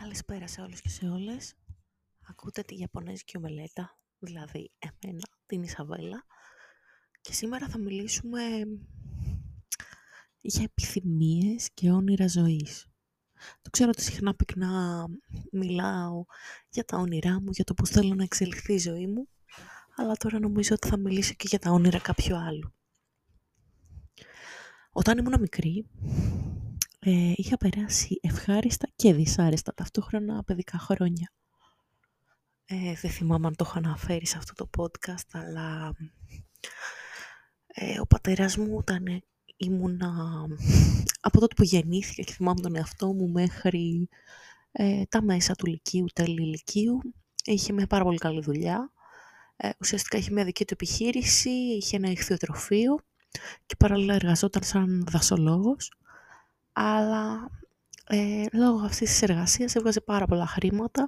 Καλησπέρα σε όλους και σε όλες. Ακούτε τη Ιαπωνέζικη ομελέτα, δηλαδή εμένα, την Ισαβέλα. Και σήμερα θα μιλήσουμε για επιθυμίες και όνειρα ζωής. Το ξέρω ότι συχνά πυκνά μιλάω για τα όνειρά μου, για το πώς θέλω να εξελιχθεί η ζωή μου, αλλά τώρα νομίζω ότι θα μιλήσω και για τα όνειρα κάποιου άλλου. Όταν ήμουν μικρή, ε, είχα περάσει ευχάριστα και δυσάρεστα ταυτόχρονα παιδικά χρόνια. Ε, δεν θυμάμαι αν το είχα αναφέρει σε αυτό το podcast, αλλά ε, ο πατέρας μου ήταν, ήμουνα, από τότε που γεννήθηκα και θυμάμαι τον εαυτό μου μέχρι ε, τα μέσα του Λυκείου, τέλη Λυκείου, είχε μια πάρα πολύ καλή δουλειά. Ε, ουσιαστικά είχε μια δική του επιχείρηση, είχε ένα ηχθειοτροφείο και παράλληλα εργαζόταν σαν δασολόγος αλλά ε, λόγω αυτής της εργασίας έβγαζε πάρα πολλά χρήματα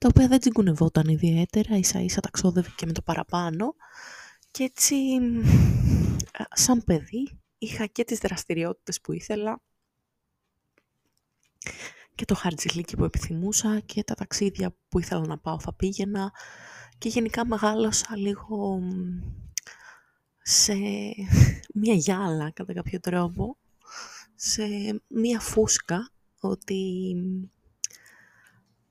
τα οποία δεν τσιγκουνευόταν ιδιαίτερα, ίσα ίσα τα ξόδευε και με το παραπάνω. Και έτσι σαν παιδί είχα και τις δραστηριότητες που ήθελα και το χαρτζηλίκι που επιθυμούσα και τα ταξίδια που ήθελα να πάω θα πήγαινα. Και γενικά μεγάλωσα λίγο σε μια γυάλα κατά κάποιο τρόπο σε μία φούσκα ότι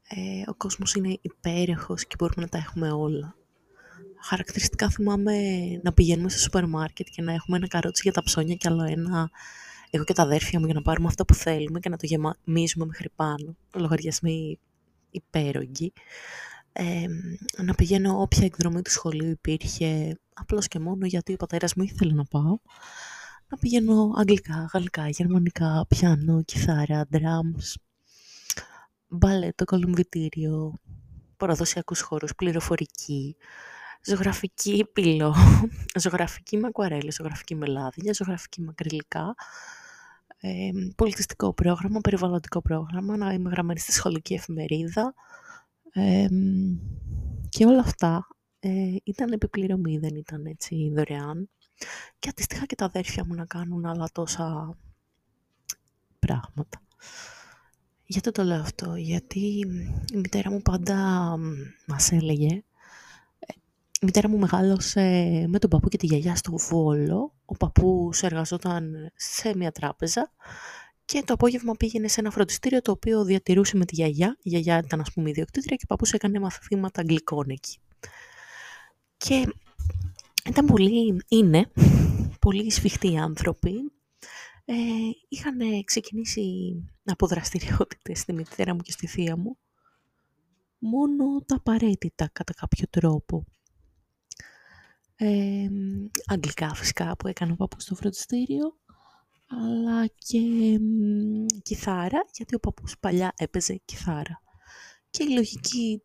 ε, ο κόσμος είναι υπέροχος και μπορούμε να τα έχουμε όλα. Χαρακτηριστικά θυμάμαι να πηγαίνουμε στο σούπερ μάρκετ και να έχουμε ένα καρότσι για τα ψώνια και άλλο ένα εγώ και τα αδέρφια μου για να πάρουμε αυτά που θέλουμε και να το γεμίζουμε μέχρι πάνω. Λογαριασμοί υπέρογγοι. Ε, να πηγαίνω όποια εκδρομή του σχολείου υπήρχε απλώς και μόνο γιατί ο πατέρας μου ήθελε να πάω να πηγαίνω αγγλικά, γαλλικά, γερμανικά, πιάνο, κιθάρα, drums, μπαλέτο, κολυμβητήριο, παραδοσιακούς χώρους, πληροφορική, ζωγραφική πύλο, ζωγραφική με ακουαρέλες, ζωγραφική με λάδια, ζωγραφική με ακριλικά, ε, πολιτιστικό πρόγραμμα, περιβαλλοντικό πρόγραμμα, να είμαι γραμμένη στη σχολική εφημερίδα ε, και όλα αυτά ε, ήταν επιπληρωμή, δεν ήταν έτσι δωρεάν. Και αντίστοιχα και τα αδέρφια μου να κάνουν άλλα τόσα πράγματα. Γιατί το λέω αυτό, γιατί η μητέρα μου πάντα μας έλεγε ε, η μητέρα μου μεγάλωσε με τον παππού και τη γιαγιά στο Βόλο. Ο παππούς εργαζόταν σε μια τράπεζα και το απόγευμα πήγαινε σε ένα φροντιστήριο το οποίο διατηρούσε με τη γιαγιά. Η γιαγιά ήταν ας πούμε ιδιοκτήτρια και ο παππούς έκανε μαθήματα αγγλικών εκεί. Και ήταν πολύ, είναι πολύ σφιχτοί άνθρωποι. Ε, είχαν ξεκινήσει από δραστηριότητες στη μητέρα μου και στη θεία μου. Μόνο τα απαραίτητα κατά κάποιο τρόπο. Ε, αγγλικά φυσικά που έκανε ο παππούς στο φροντιστήριο αλλά και κιθάρα γιατί ο παππούς παλιά έπαιζε κιθάρα και η λογική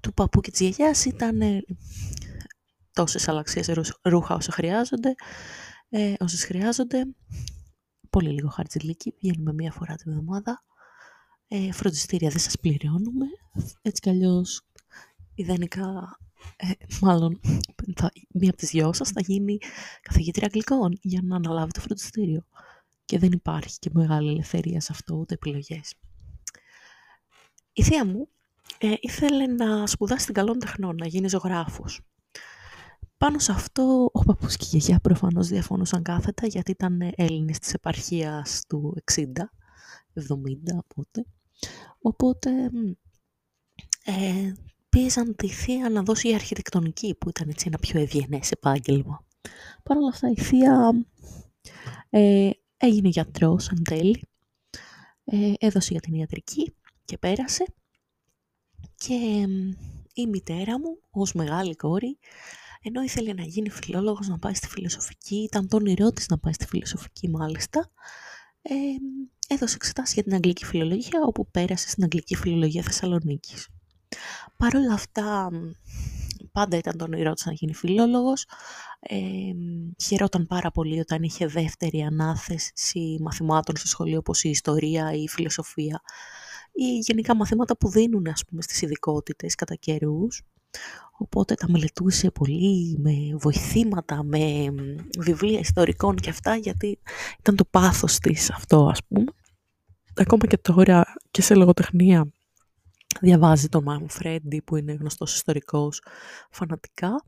του παππού και της γιαγιάς ήταν τόσες αλλαξίες ρούχα όσο χρειάζονται, ε, όσες χρειάζονται. Πολύ λίγο χαρτζηλίκι, βγαίνουμε μία φορά την εβδομάδα. Ε, φροντιστήρια δεν σας πληρώνουμε, έτσι κι αλλιώς ιδανικά, ε, μάλλον θα, μία από τις δυο σας θα γίνει καθηγήτρια αγγλικών για να αναλάβει το φροντιστήριο. Και δεν υπάρχει και μεγάλη ελευθερία σε αυτό, ούτε επιλογές. Η θεία μου ε, ήθελε να σπουδάσει στην καλών τεχνών, να γίνει ζωγράφος. Πάνω σε αυτό ο παππούς και η γιαγιά προφανώς διαφωνούσαν κάθετα γιατί ήταν Έλληνες της επαρχίας του 60, 70 οπότε. Οπότε ε, πίεζαν τη θεία να δώσει η αρχιτεκτονική που ήταν έτσι ένα πιο ευγενές επάγγελμα. Παρ' όλα αυτά η θεία ε, έγινε γιατρός εν τέλει, ε, έδωσε για την ιατρική και πέρασε και η μητέρα μου ως μεγάλη κόρη ενώ ήθελε να γίνει φιλόλογος, να πάει στη φιλοσοφική, ήταν το όνειρό της να πάει στη φιλοσοφική μάλιστα, ε, έδωσε εξετάσεις για την αγγλική φιλολογία, όπου πέρασε στην αγγλική φιλολογία Θεσσαλονίκης. Παρ' όλα αυτά, πάντα ήταν το όνειρό της να γίνει φιλόλογος. Ε, χαιρόταν πάρα πολύ όταν είχε δεύτερη ανάθεση μαθημάτων στο σχολείο, όπως η ιστορία ή η φιλοσοφία ή γενικά μαθήματα που δίνουν ας πούμε στις ειδικότητες κατά καιρούς. Οπότε τα μελετούσε πολύ με βοηθήματα, με βιβλία ιστορικών και αυτά, γιατί ήταν το πάθος της αυτό, ας πούμε. Ακόμα και τώρα και σε λογοτεχνία διαβάζει τον Μάρμ Φρέντι που είναι γνωστός ιστορικός φανατικά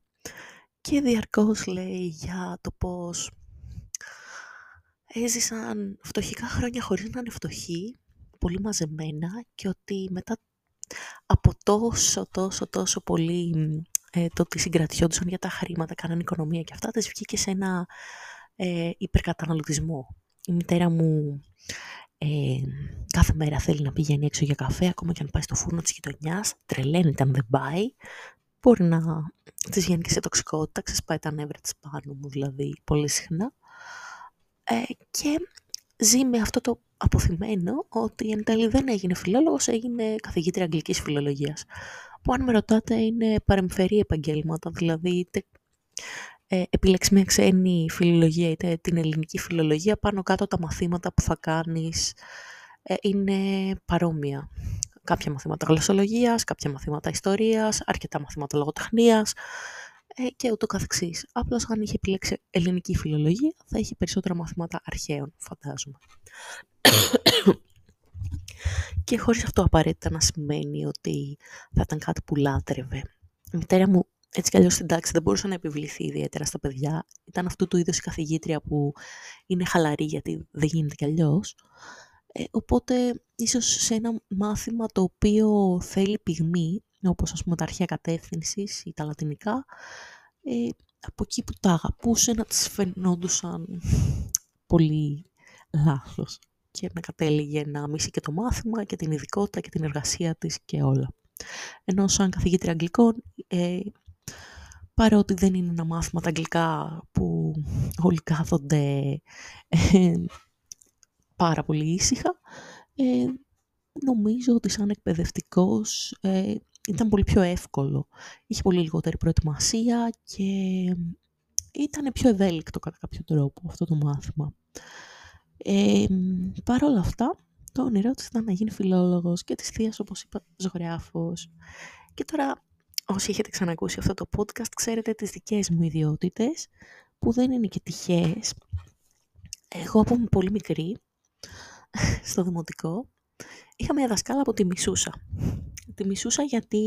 και διαρκώς λέει για το πώς έζησαν φτωχικά χρόνια χωρίς να είναι φτωχοί, πολύ μαζεμένα και ότι μετά από τόσο, τόσο, τόσο πολύ ε, το ότι συγκρατιόντουσαν για τα χρήματα, κάναν οικονομία και αυτά, τις βγήκε σε ένα ε, υπερκαταναλωτισμό. Η μητέρα μου ε, κάθε μέρα θέλει να πηγαίνει έξω για καφέ, ακόμα και αν πάει στο φούρνο της γειτονιάς, τρελαίνεται αν δεν πάει, μπορεί να της βγαίνει και σε τοξικότητα, ξεσπάει τα νεύρα της πάνω μου δηλαδή πολύ συχνά. Ε, και ζει με αυτό το αποθυμένο ότι εν τέλει δεν έγινε φιλόλογος, έγινε καθηγήτρια αγγλικής φιλολογίας. Που αν με ρωτάτε είναι παρεμφερή επαγγέλματα, δηλαδή είτε ε, επιλέξει μια ξένη φιλολογία είτε την ελληνική φιλολογία, πάνω κάτω τα μαθήματα που θα κάνεις ε, είναι παρόμοια. Κάποια μαθήματα γλωσσολογίας, κάποια μαθήματα ιστορίας, αρκετά μαθήματα λογοτεχνίας ε, και ούτω καθεξής. Απλώς αν είχε επιλέξει ελληνική φιλολογία θα είχε περισσότερα μαθήματα αρχαίων, φαντάζομαι. Και χωρίς αυτό απαραίτητα να σημαίνει ότι θα ήταν κάτι που λάτρευε. Η μητέρα μου έτσι κι αλλιώς στην τάξη δεν μπορούσε να επιβληθεί ιδιαίτερα στα παιδιά. Ήταν αυτού του είδους η καθηγήτρια που είναι χαλαρή γιατί δεν γίνεται κι αλλιώς. Ε, οπότε ίσως σε ένα μάθημα το οποίο θέλει πυγμή, όπως ας πούμε τα αρχαία κατεύθυνσης ή τα λατινικά, ε, από εκεί που τα αγαπούσε να τις φαινόντουσαν πολύ λάθος και να κατέληγε να μίσει και το μάθημα και την ειδικότητα και την εργασία της και όλα. Ενώ σαν καθηγήτρια αγγλικών ε, παρότι δεν είναι ένα μάθημα τα αγγλικά που όλοι κάθονται ε, πάρα πολύ ήσυχα, ε, νομίζω ότι σαν εκπαιδευτικός ε, ήταν πολύ πιο εύκολο. Είχε πολύ λιγότερη προετοιμασία και ήταν πιο ευέλικτο κατά κάποιο τρόπο αυτό το μάθημα. Ε, Παρ' όλα αυτά, το όνειρό της ήταν να γίνει φιλόλογος και της θείας, όπως είπα, ζωγράφος. Και τώρα όσοι έχετε ξανακούσει αυτό το podcast, ξέρετε τις δικές μου ιδιότητες, που δεν είναι και τυχαίες. Εγώ από πολύ μικρή, στο δημοτικό, είχα μια δασκάλα από τη Μισούσα. Τη Μισούσα γιατί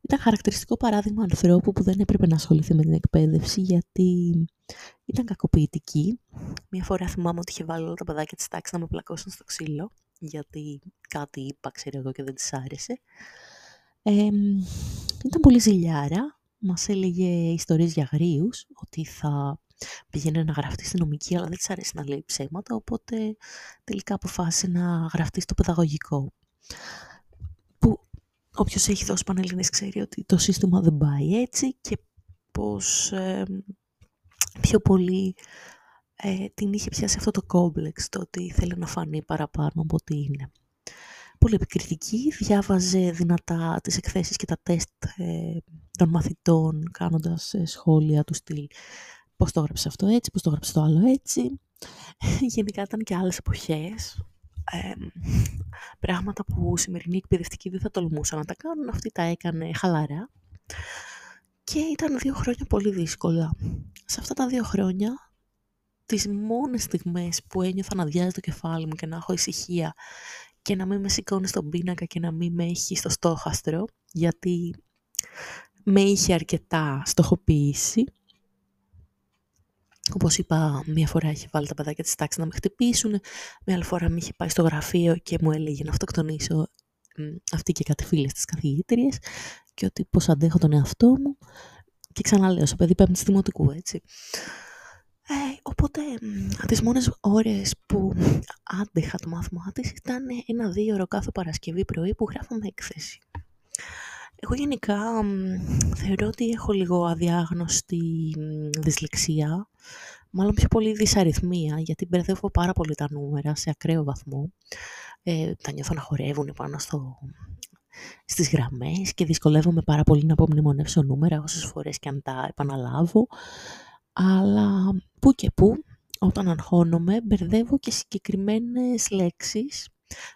ήταν χαρακτηριστικό παράδειγμα ανθρώπου που δεν έπρεπε να ασχοληθεί με την εκπαίδευση, γιατί ήταν κακοποιητική. Μια φορά θυμάμαι ότι είχε βάλει όλα τα παιδάκια της τάξης να με πλακώσουν στο ξύλο, γιατί κάτι είπα, ξέρω εγώ, και δεν της άρεσε ήταν πολύ ζηλιάρα. Μας έλεγε ιστορίες για γρίους, ότι θα πήγαινε να γραφτεί στην νομική, αλλά δεν της αρέσει να λέει ψέματα, οπότε τελικά αποφάσισε να γραφτεί στο παιδαγωγικό. Που όποιος έχει δώσει πανελλήνες ξέρει ότι το σύστημα δεν πάει έτσι και πως πιο πολύ ε, την είχε πιάσει αυτό το κόμπλεξ, το ότι θέλει να φανεί παραπάνω από ό,τι είναι πολύ επικριτική, διάβαζε δυνατά τις εκθέσεις και τα τεστ ε, των μαθητών, κάνοντας ε, σχόλια του στυλ πώς το έγραψε αυτό έτσι, πώς το έγραψε το άλλο έτσι. Γενικά ήταν και άλλες εποχές. Ε, πράγματα που σημερινή εκπαιδευτική δεν θα τολμούσαν να τα κάνουν, αυτή τα έκανε χαλαρά. Και ήταν δύο χρόνια πολύ δύσκολα. Σε αυτά τα δύο χρόνια, τις μόνες στιγμές που ένιωθα να διάζει το κεφάλι μου και να έχω ησυχία και να μην με σηκώνει στον πίνακα και να μην με έχει στο στόχαστρο, γιατί με είχε αρκετά στοχοποιήσει. Όπως είπα, μία φορά είχε βάλει τα παιδάκια της τάξης να με χτυπήσουν, μία άλλη φορά με είχε πάει στο γραφείο και μου έλεγε να αυτοκτονήσω αυτή και κάτι φίλες της καθηγήτριες και ότι πώς αντέχω τον εαυτό μου και ξαναλέω, στο παιδί πέμπτης δημοτικού, έτσι. Ε, οπότε, τις μόνες ώρες που άντεχα το μάθημά της ήταν ένα-δύο ώρο κάθε Παρασκευή πρωί που γράφαμε έκθεση. Εγώ γενικά θεωρώ ότι έχω λίγο αδιάγνωστη δυσλεξία, μάλλον πιο πολύ δυσαριθμία, γιατί μπερδεύω πάρα πολύ τα νούμερα σε ακραίο βαθμό. Ε, τα νιώθω να χορεύουν πάνω στο, στις γραμμές και δυσκολεύομαι πάρα πολύ να απομνημονεύσω νούμερα όσες φορές και αν τα επαναλάβω αλλά που και που όταν αγχώνομαι μπερδεύω και συγκεκριμένες λέξεις.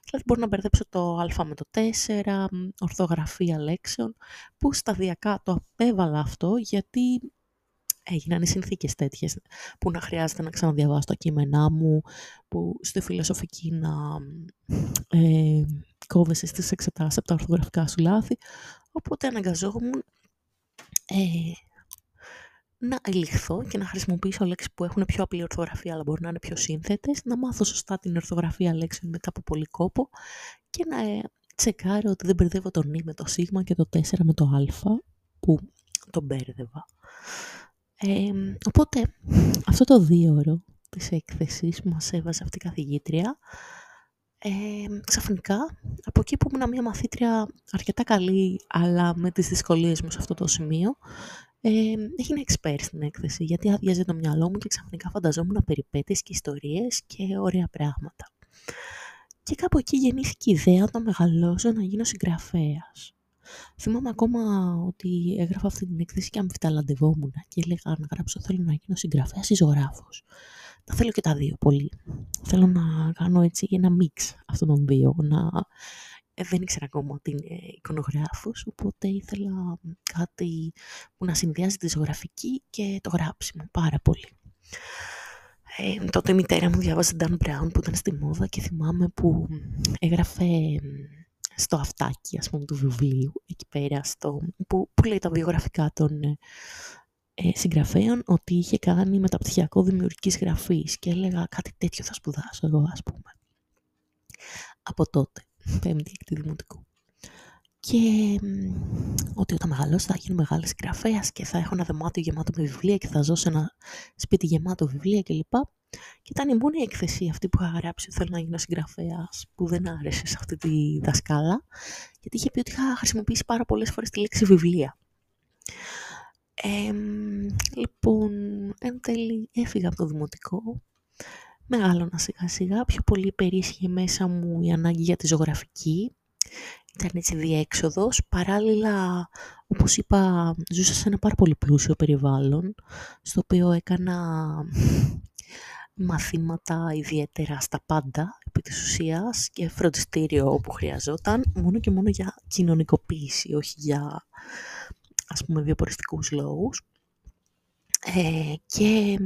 Δηλαδή μπορώ να μπερδέψω το α με το 4, ορθογραφία λέξεων, που σταδιακά το απέβαλα αυτό γιατί έγιναν οι συνθήκες τέτοιες που να χρειάζεται να ξαναδιαβάσω τα κείμενά μου, που στη φιλοσοφική να ε, κόβεσαι στις εξετάσεις από τα ορθογραφικά σου λάθη. Οπότε αναγκαζόμουν ε, να ελιχθώ και να χρησιμοποιήσω λέξεις που έχουν πιο απλή ορθογραφία αλλά μπορεί να είναι πιο σύνθετες, να μάθω σωστά την ορθογραφία λέξεων μετά από πολύ κόπο και να ε, τσεκάρω ότι δεν μπερδεύω το νη με το σίγμα και το 4 με το α που το μπέρδευα. Ε, οπότε αυτό το δύο ώρο της έκθεσης που μας έβαζε αυτή η καθηγήτρια ε, ξαφνικά από εκεί που ήμουν μια μαθήτρια αρκετά καλή αλλά με τις δυσκολίες μου σε αυτό το σημείο ε, έγινε expert στην έκθεση γιατί άδειαζε το μυαλό μου και ξαφνικά φανταζόμουν περιπέτειες και ιστορίες και ωραία πράγματα. Και κάπου εκεί γεννήθηκε η ιδέα όταν μεγαλώσω να γίνω συγγραφέας. Θυμάμαι ακόμα ότι έγραφα αυτή την έκθεση και αμφιταλαντευόμουν και έλεγα να γράψω θέλω να γίνω συγγραφέας ή ζωγράφος. Τα θέλω και τα δύο πολύ. Θέλω να κάνω έτσι ένα μίξ αυτών των δύο, να ε, δεν ήξερα ακόμα ότι είναι εικονογράφος, οπότε ήθελα κάτι που να συνδυάζει τη ζωγραφική και το γράψιμο πάρα πολύ. Ε, τότε η μητέρα μου διάβαζε Dan Brown που ήταν στη μόδα και θυμάμαι που έγραφε στο αυτάκι ας πούμε, του βιβλίου εκεί πέρα στο, που, που λέει τα βιογραφικά των ε, συγγραφέων ότι είχε κάνει μεταπτυχιακό δημιουργικής γραφής και έλεγα κάτι τέτοιο θα σπουδάσω εγώ ας πούμε. Από τότε πέμπτη εκ δημοτικού. Και ότι όταν μεγαλώσω θα γίνω μεγάλης συγγραφέας και θα έχω ένα δωμάτιο γεμάτο με βιβλία και θα ζω σε ένα σπίτι γεμάτο βιβλία κλπ. Και ήταν η μόνη έκθεση αυτή που είχα γράψει ότι θέλω να γίνω συγγραφέας που δεν άρεσε σε αυτή τη δασκάλα, γιατί είχε πει ότι είχα χρησιμοποιήσει πάρα πολλές φορές τη λέξη βιβλία. Ε, λοιπόν, εν τέλει έφυγα από το δημοτικό μεγάλωνα σιγά σιγά, πιο πολύ περίσχυε μέσα μου η ανάγκη για τη ζωγραφική. Ήταν έτσι διέξοδος. Παράλληλα, όπως είπα, ζούσα σε ένα πάρα πολύ πλούσιο περιβάλλον, στο οποίο έκανα μαθήματα ιδιαίτερα στα πάντα, επί της ουσίας, και φροντιστήριο όπου χρειαζόταν, μόνο και μόνο για κοινωνικοποίηση, όχι για, ας πούμε, βιοποριστικούς λόγους. Ε, και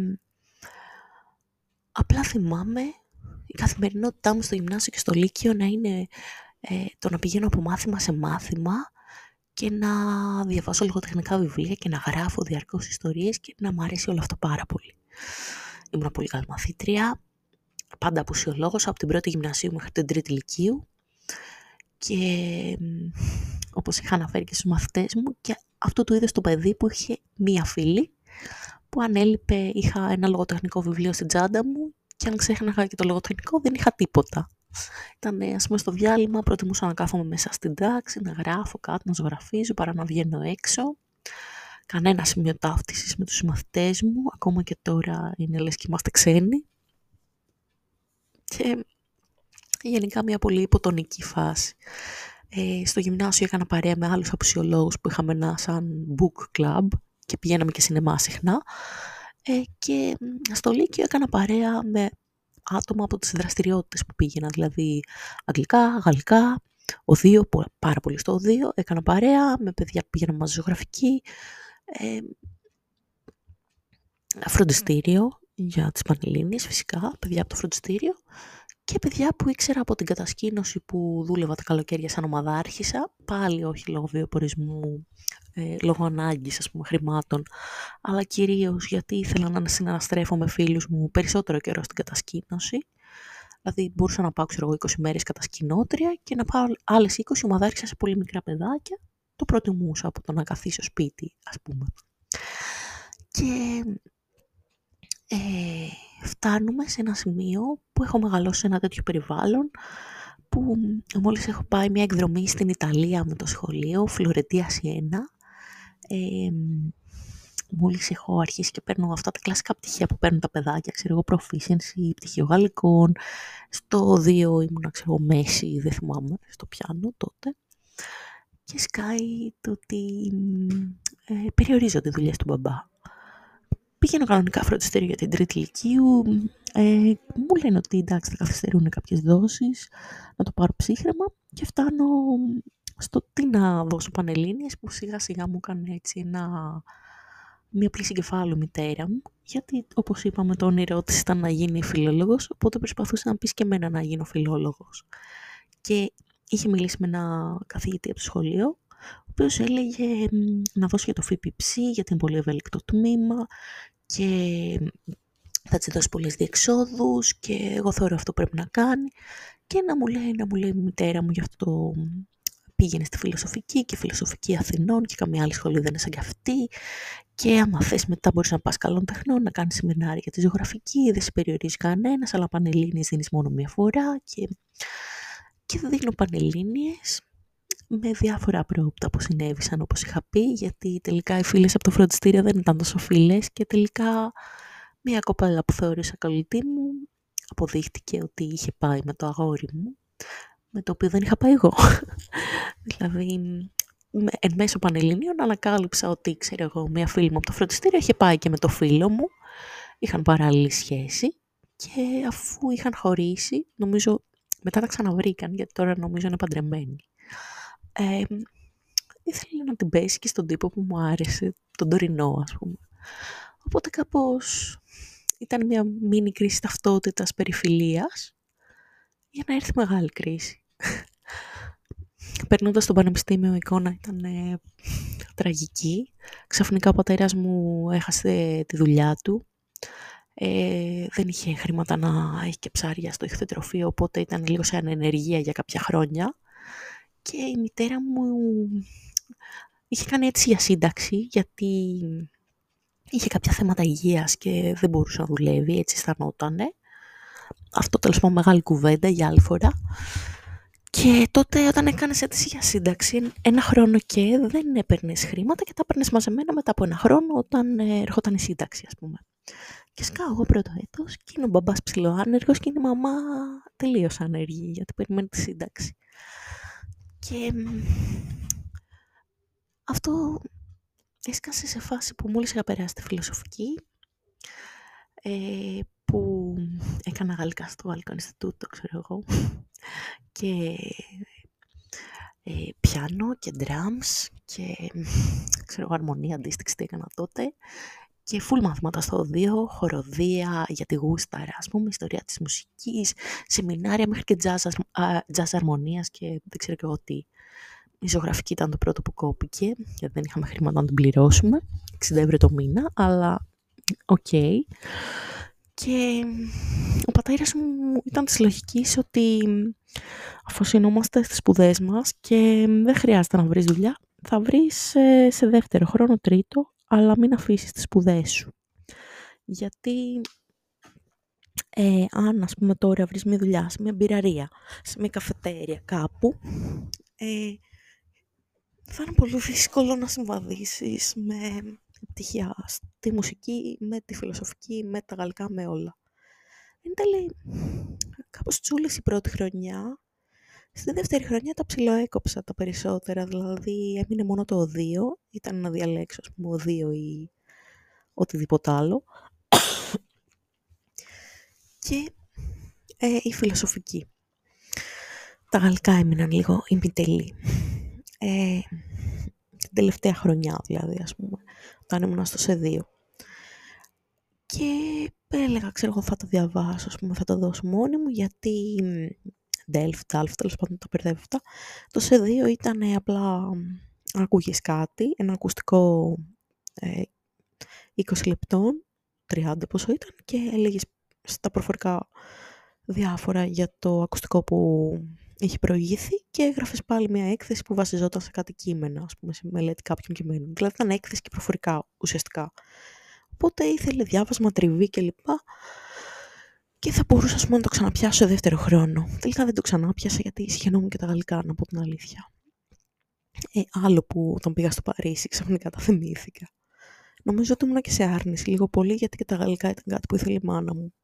Απλά θυμάμαι η καθημερινότητά μου στο γυμνάσιο και στο λύκειο να είναι ε, το να πηγαίνω από μάθημα σε μάθημα και να διαβάσω λογοτεχνικά βιβλία και να γράφω διαρκώς ιστορίες και να μου αρέσει όλο αυτό πάρα πολύ. Ήμουν πολύ καλή μαθήτρια, πάντα απουσιολόγος από την πρώτη γυμνασίου μέχρι την τρίτη λυκείου και όπως είχα αναφέρει και στους μαθητές μου και αυτό το είδες το παιδί που είχε μία φίλη που αν έλειπε είχα ένα λογοτεχνικό βιβλίο στην τσάντα μου και αν ξέχναγα και το λογοτεχνικό δεν είχα τίποτα. Ήταν ας πούμε στο διάλειμμα, προτιμούσα να κάθομαι μέσα στην τάξη, να γράφω κάτι, να ζωγραφίζω παρά να βγαίνω έξω. Κανένα σημείο ταύτισης με τους συμμαθητές μου, ακόμα και τώρα είναι λες και είμαστε ξένοι. Και γενικά μια πολύ υποτονική φάση. Ε, στο γυμνάσιο έκανα παρέα με άλλους απουσιολόγους που είχαμε ένα σαν book club και πηγαίναμε και σινεμά συχνά. Ε, και στο Λύκειο έκανα παρέα με άτομα από τις δραστηριότητες που πήγαινα, δηλαδή αγγλικά, γαλλικά, οδείο, πάρα πολύ στο οδείο, έκανα παρέα με παιδιά που πήγαιναν μαζί ζωγραφική, ε, φροντιστήριο για τις Πανελλήνιες φυσικά, παιδιά από το φροντιστήριο και παιδιά που ήξερα από την κατασκήνωση που δούλευα τα καλοκαίρια σαν ομαδάρχησα, πάλι όχι λόγω βιοπορισμού, ε, λόγω ανάγκης ας πούμε χρημάτων, αλλά κυρίως γιατί ήθελα να συναναστρέφω με φίλους μου περισσότερο καιρό στην κατασκήνωση. Δηλαδή μπορούσα να πάω ξέρω, 20 μέρες κατασκηνώτρια και να πάω άλλες 20 ομαδάρχησα σε πολύ μικρά παιδάκια. Το προτιμούσα από το να καθίσω σπίτι ας πούμε. Και ε, φτάνουμε σε ένα σημείο που έχω μεγαλώσει σε ένα τέτοιο περιβάλλον που μόλις έχω πάει μια εκδρομή στην Ιταλία με το σχολείο, Φλωρεντία Σιένα. Ε, μόλις έχω αρχίσει και παίρνω αυτά τα κλασικά πτυχία που παίρνουν τα παιδάκια, ξέρω εγώ, proficiency, πτυχίο γαλλικών, στο 2 ήμουν, ξέρω εγώ, μέση, δεν θυμάμαι, στο πιάνο τότε. Και σκάει το ότι ε, περιορίζονται δουλειές του μπαμπά. Πήγαινω κανονικά φροντιστήριο για την τρίτη ηλικίου. Ε, μου λένε ότι εντάξει θα καθυστερούν κάποιες δόσεις, να το πάρω ψύχρεμα και φτάνω στο τι να δώσω πανελλήνιες που σιγά σιγά μου έκανε έτσι ένα μια πλήση κεφάλου μητέρα μου, γιατί όπως είπαμε το όνειρό της ήταν να γίνει φιλόλογος, οπότε προσπαθούσε να πεις και εμένα να γίνω φιλόλογος. Και είχε μιλήσει με ένα καθηγητή από το σχολείο, ο οποίος έλεγε να δώσει για το ΦΠΨ, γιατί είναι πολύ ευέλικτο τμήμα και θα της δώσει πολλές διεξόδους και εγώ θεωρώ αυτό πρέπει να κάνει. Και να μου λέει, να μου λέει η μητέρα μου γι' αυτό πήγαινε στη φιλοσοφική και φιλοσοφική Αθηνών και καμία άλλη σχολή δεν είναι σαν κι αυτή. Και άμα θες μετά μπορείς να πας καλών τεχνών, να κάνεις σεμινάρια για τη ζωγραφική, δεν σε περιορίζει κανένας, αλλά πανελλήνιες δίνεις μόνο μία φορά και, και δίνω πανελλήνιες με διάφορα πρόπτα που συνέβησαν όπως είχα πει, γιατί τελικά οι φίλες από το φροντιστήριο δεν ήταν τόσο φίλες και τελικά μία κοπέλα που θεώρησα κολλητή μου αποδείχτηκε ότι είχε πάει με το αγόρι μου, με το οποίο δεν είχα πάει εγώ. δηλαδή, εν μέσω Πανελληνίων ανακάλυψα ότι, ξέρω εγώ, μία φίλη μου από το φροντιστήριο είχε πάει και με το φίλο μου, είχαν παράλληλη σχέση και αφού είχαν χωρίσει, νομίζω μετά τα ξαναβρήκαν, γιατί τώρα νομίζω είναι παντρεμένοι. Ε, ήθελε να την πέσει και στον τύπο που μου άρεσε, τον τωρινό ας πούμε. Οπότε κάπως ήταν μια μίνι κρίση ταυτότητας περιφιλίας για να έρθει μεγάλη κρίση. Περνώντας στο πανεπιστήμιο η εικόνα ήταν ε, τραγική. Ξαφνικά ο πατέρας μου έχασε τη δουλειά του. Ε, δεν είχε χρήματα να έχει και ψάρια στο ηχθετροφείο, οπότε ήταν λίγο σε ανενεργία για κάποια χρόνια. Και η μητέρα μου είχε κάνει έτσι για σύνταξη, γιατί είχε κάποια θέματα υγείας και δεν μπορούσε να δουλεύει, έτσι αισθανότανε. Αυτό τέλος πάντων μεγάλη κουβέντα για άλλη φορά. Και τότε όταν έκανες αίτηση για σύνταξη, ένα χρόνο και δεν έπαιρνες χρήματα και τα έπαιρνες μαζεμένα μετά από ένα χρόνο όταν ε, ερχόταν η σύνταξη, ας πούμε. Και σκάω εγώ πρώτο έτος και είναι ο μπαμπάς ψηλοάνεργος και είναι η μαμά τελείως άνεργη γιατί περιμένει τη σύνταξη. Και αυτό έσκασε σε φάση που μόλις είχα περάσει τη φιλοσοφική, ε, που έκανα γαλλικά στο Γαλλικό Ινστιτούτο, ξέρω εγώ, και ε, πιάνο και drums και ξέρω εγώ αρμονία αντίστοιξη τι έκανα τότε και φουλ μαθήματα στο οδείο, χοροδία για τη γούσταρα, ας πούμε, ιστορία της μουσικής, σεμινάρια μέχρι και jazz, jazz αρμονίας και δεν ξέρω και εγώ τι η ζωγραφική ήταν το πρώτο που κόπηκε, γιατί δεν είχαμε χρήματα να την πληρώσουμε, 60 ευρώ το μήνα, αλλά οκ. Okay. Και ο πατέρας μου ήταν της λογικής ότι αφοσιωνόμαστε στις σπουδές μας και δεν χρειάζεται να βρεις δουλειά, θα βρεις σε, σε δεύτερο χρόνο, τρίτο, αλλά μην αφήσεις τις σπουδές σου. Γιατί ε, αν ας πούμε τώρα βρεις μια δουλειά σε μια μπειραρία, σε μια καφετέρια κάπου, ε, θα είναι πολύ δύσκολο να συμβαδίσεις με πτυχία στη μουσική, με τη φιλοσοφική, με τα γαλλικά, με όλα. Είναι τέλει κάπως τσούλες η πρώτη χρονιά. Στη δεύτερη χρονιά τα ψιλοέκοψα τα περισσότερα, δηλαδή έμεινε μόνο το οδείο, ήταν να διαλέξω ας πούμε οδείο ή οτιδήποτε άλλο. και ε, η φιλοσοφική. Τα γαλλικά έμειναν λίγο ημιτελή ε, την τελευταία χρονιά δηλαδή, ας πούμε, όταν ήμουν στο ΣΕΔΙΟ. Και έλεγα, ξέρω εγώ, θα το διαβάσω, ας πούμε, θα το δώσω μόνη μου, γιατί Delft, Delft, τέλος πάντων τα μπερδεύω αυτά. Το ΣΕΔΙΟ ήταν απλά να ακούγεις κάτι, ένα ακουστικό ε, 20 λεπτών, 30 πόσο ήταν, και έλεγες στα προφορικά διάφορα για το ακουστικό που είχε προηγήθει και έγραφες πάλι μια έκθεση που βασιζόταν σε κάτι κείμενα, ας πούμε, σε μελέτη κάποιων κειμένων. Δηλαδή ήταν έκθεση και προφορικά ουσιαστικά. Οπότε ήθελε διάβασμα, τριβή κλπ. Και θα μπορούσα πούμε, να το ξαναπιάσω σε δεύτερο χρόνο. Τελικά δεν το ξανάπιασα γιατί συγχαινόμουν και τα γαλλικά, να πω την αλήθεια. Ε, άλλο που όταν πήγα στο Παρίσι ξαφνικά τα θυμήθηκα. Νομίζω ότι ήμουν και σε άρνηση λίγο πολύ γιατί και τα γαλλικά ήταν κάτι που ήθελε η μάνα μου.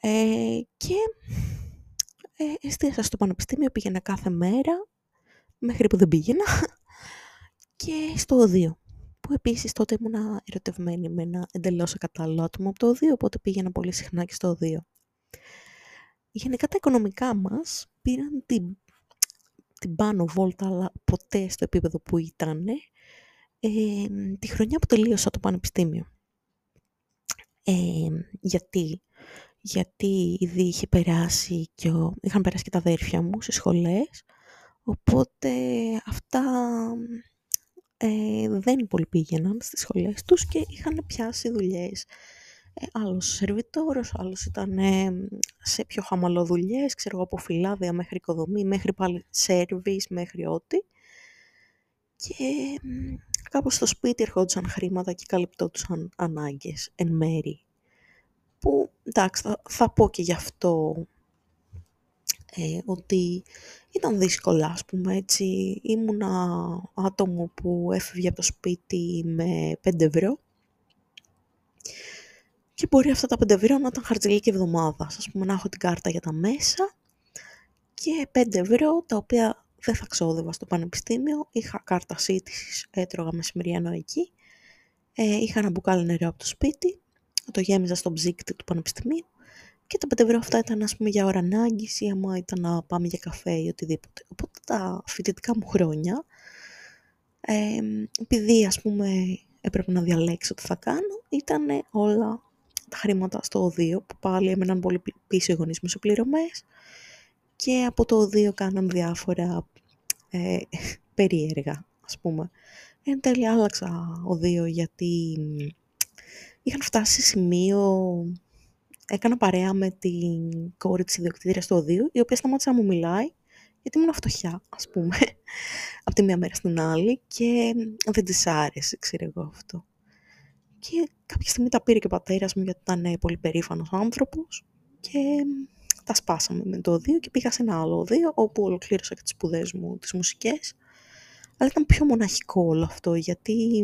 Ε, και ε, εστίασα στο πανεπιστήμιο, πήγαινα κάθε μέρα, μέχρι που δεν πήγαινα, και στο οδείο. Που επίσης τότε ήμουν ερωτευμένη με ένα εντελώς ακατάλληλο άτομο από το οδείο, οπότε πήγαινα πολύ συχνά και στο οδείο. Γενικά τα οικονομικά μας πήραν την, την πάνω βόλτα, αλλά ποτέ στο επίπεδο που ήταν. τη χρονιά που τελείωσα το πανεπιστήμιο. γιατί γιατί ήδη είχε περάσει και ο... είχαν περάσει και τα αδέρφια μου σε σχολές, οπότε αυτά ε, δεν πολύ πήγαιναν στις σχολές τους και είχαν πιάσει δουλειές. Ε, άλλος σερβιτόρος, άλλος ήταν ε, σε πιο χαμαλό δουλειές, ξέρω εγώ από φυλάδια μέχρι οικοδομή, μέχρι πάλι σέρβις, μέχρι ό,τι. Και κάπως στο σπίτι ερχόντουσαν χρήματα και καλυπτόντουσαν ανάγκες εν μέρη που εντάξει θα, θα πω και γι' αυτό ε, ότι ήταν δύσκολα ας πούμε έτσι. Ήμουνα άτομο που έφευγε από το σπίτι με 5 ευρώ και μπορεί αυτά τα 5 ευρώ να ήταν χαρτζηλίκη εβδομάδας. Ας πούμε να έχω την κάρτα για τα μέσα και 5 ευρώ τα οποία δεν θα ξόδευα στο πανεπιστήμιο. Είχα κάρτα σύντησης, έτρωγα μεσημεριανό εκεί. Ε, είχα ένα μπουκάλι νερό από το σπίτι το γέμιζα στο ψύκτη του πανεπιστημίου και τα 5 ευρώ αυτά ήταν ας πούμε για ώρα ανάγκης ή άμα ήταν να πάμε για καφέ ή οτιδήποτε. Οπότε τα φοιτητικά μου χρόνια, ε, επειδή ας πούμε έπρεπε να διαλέξω τι θα κάνω, ήταν όλα τα χρήματα στο οδείο που πάλι έμεναν πολύ πίσω οι γονείς μου σε πληρωμές και από το οδείο κάναν διάφορα ε, περίεργα ας πούμε. Εν τέλει άλλαξα οδείο γιατί είχαν φτάσει σε σημείο... Έκανα παρέα με την κόρη της ιδιοκτήτριας του οδείου, η οποία σταμάτησε να μου μιλάει, γιατί ήμουν φτωχιά, ας πούμε, από τη μία μέρα στην άλλη και δεν της άρεσε, ξέρω εγώ αυτό. Και κάποια στιγμή τα πήρε και ο πατέρας μου γιατί ήταν πολύ περήφανος άνθρωπος και τα σπάσαμε με το οδείο και πήγα σε ένα άλλο οδείο όπου ολοκλήρωσα και τις σπουδές μου, τις μουσικές. Αλλά ήταν πιο μοναχικό όλο αυτό γιατί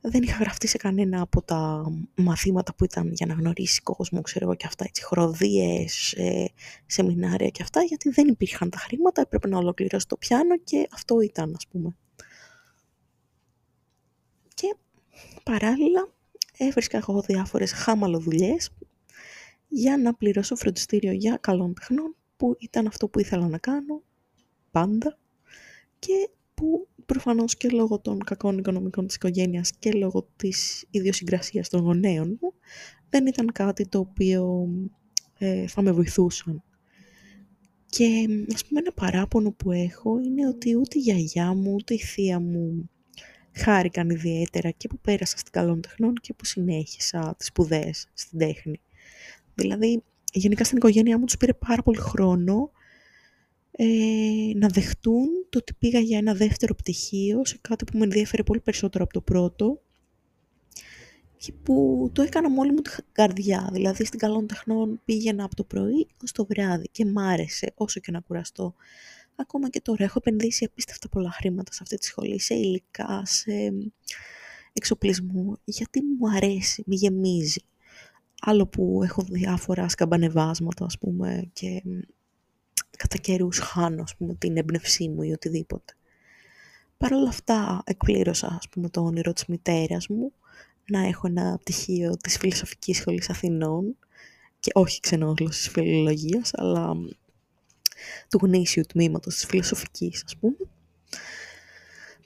δεν είχα γραφτεί σε κανένα από τα μαθήματα που ήταν για να γνωρίσει κόσμος, ξέρω εγώ και αυτά, έτσι, χοροδίες, ε, σεμινάρια και αυτά, γιατί δεν υπήρχαν τα χρήματα, έπρεπε να ολοκληρώσει το πιάνο και αυτό ήταν, ας πούμε. Και παράλληλα έβρισκα εγώ διάφορες χάμαλο-δουλειές για να πληρώσω φροντιστήριο για καλών τεχνών, που ήταν αυτό που ήθελα να κάνω πάντα και που προφανώς και λόγω των κακών οικονομικών της οικογένειας και λόγω της ιδιοσυγκρασίας των γονέων μου, δεν ήταν κάτι το οποίο ε, θα με βοηθούσαν. Και ας πούμε ένα παράπονο που έχω είναι ότι ούτε η γιαγιά μου ούτε η θεία μου χάρηκαν ιδιαίτερα και που πέρασα στην καλών τεχνών και που συνέχισα τις σπουδές στην τέχνη. Δηλαδή, γενικά στην οικογένειά μου τους πήρε πάρα πολύ χρόνο ε, να δεχτούν το ότι πήγα για ένα δεύτερο πτυχίο σε κάτι που με ενδιαφέρει πολύ περισσότερο από το πρώτο και που το έκανα με όλη μου την καρδιά. Δηλαδή στην καλών τεχνών πήγαινα από το πρωί ως το βράδυ και μ' άρεσε όσο και να κουραστώ. Ακόμα και τώρα έχω επενδύσει απίστευτα πολλά χρήματα σε αυτή τη σχολή, σε υλικά, σε εξοπλισμό, γιατί μου αρέσει, με γεμίζει. Άλλο που έχω διάφορα σκαμπανεβάσματα, ας πούμε, και κατά καιρούς χάνω ας πούμε, την έμπνευσή μου ή οτιδήποτε. Παρ' όλα αυτά εκπλήρωσα ας πούμε, το όνειρο της μητέρας μου να έχω ένα πτυχίο της Φιλοσοφικής Σχολής Αθηνών και όχι ξενόγλωσσης φιλολογίας, αλλά του γνήσιου τμήματος της φιλοσοφικής, ας πούμε.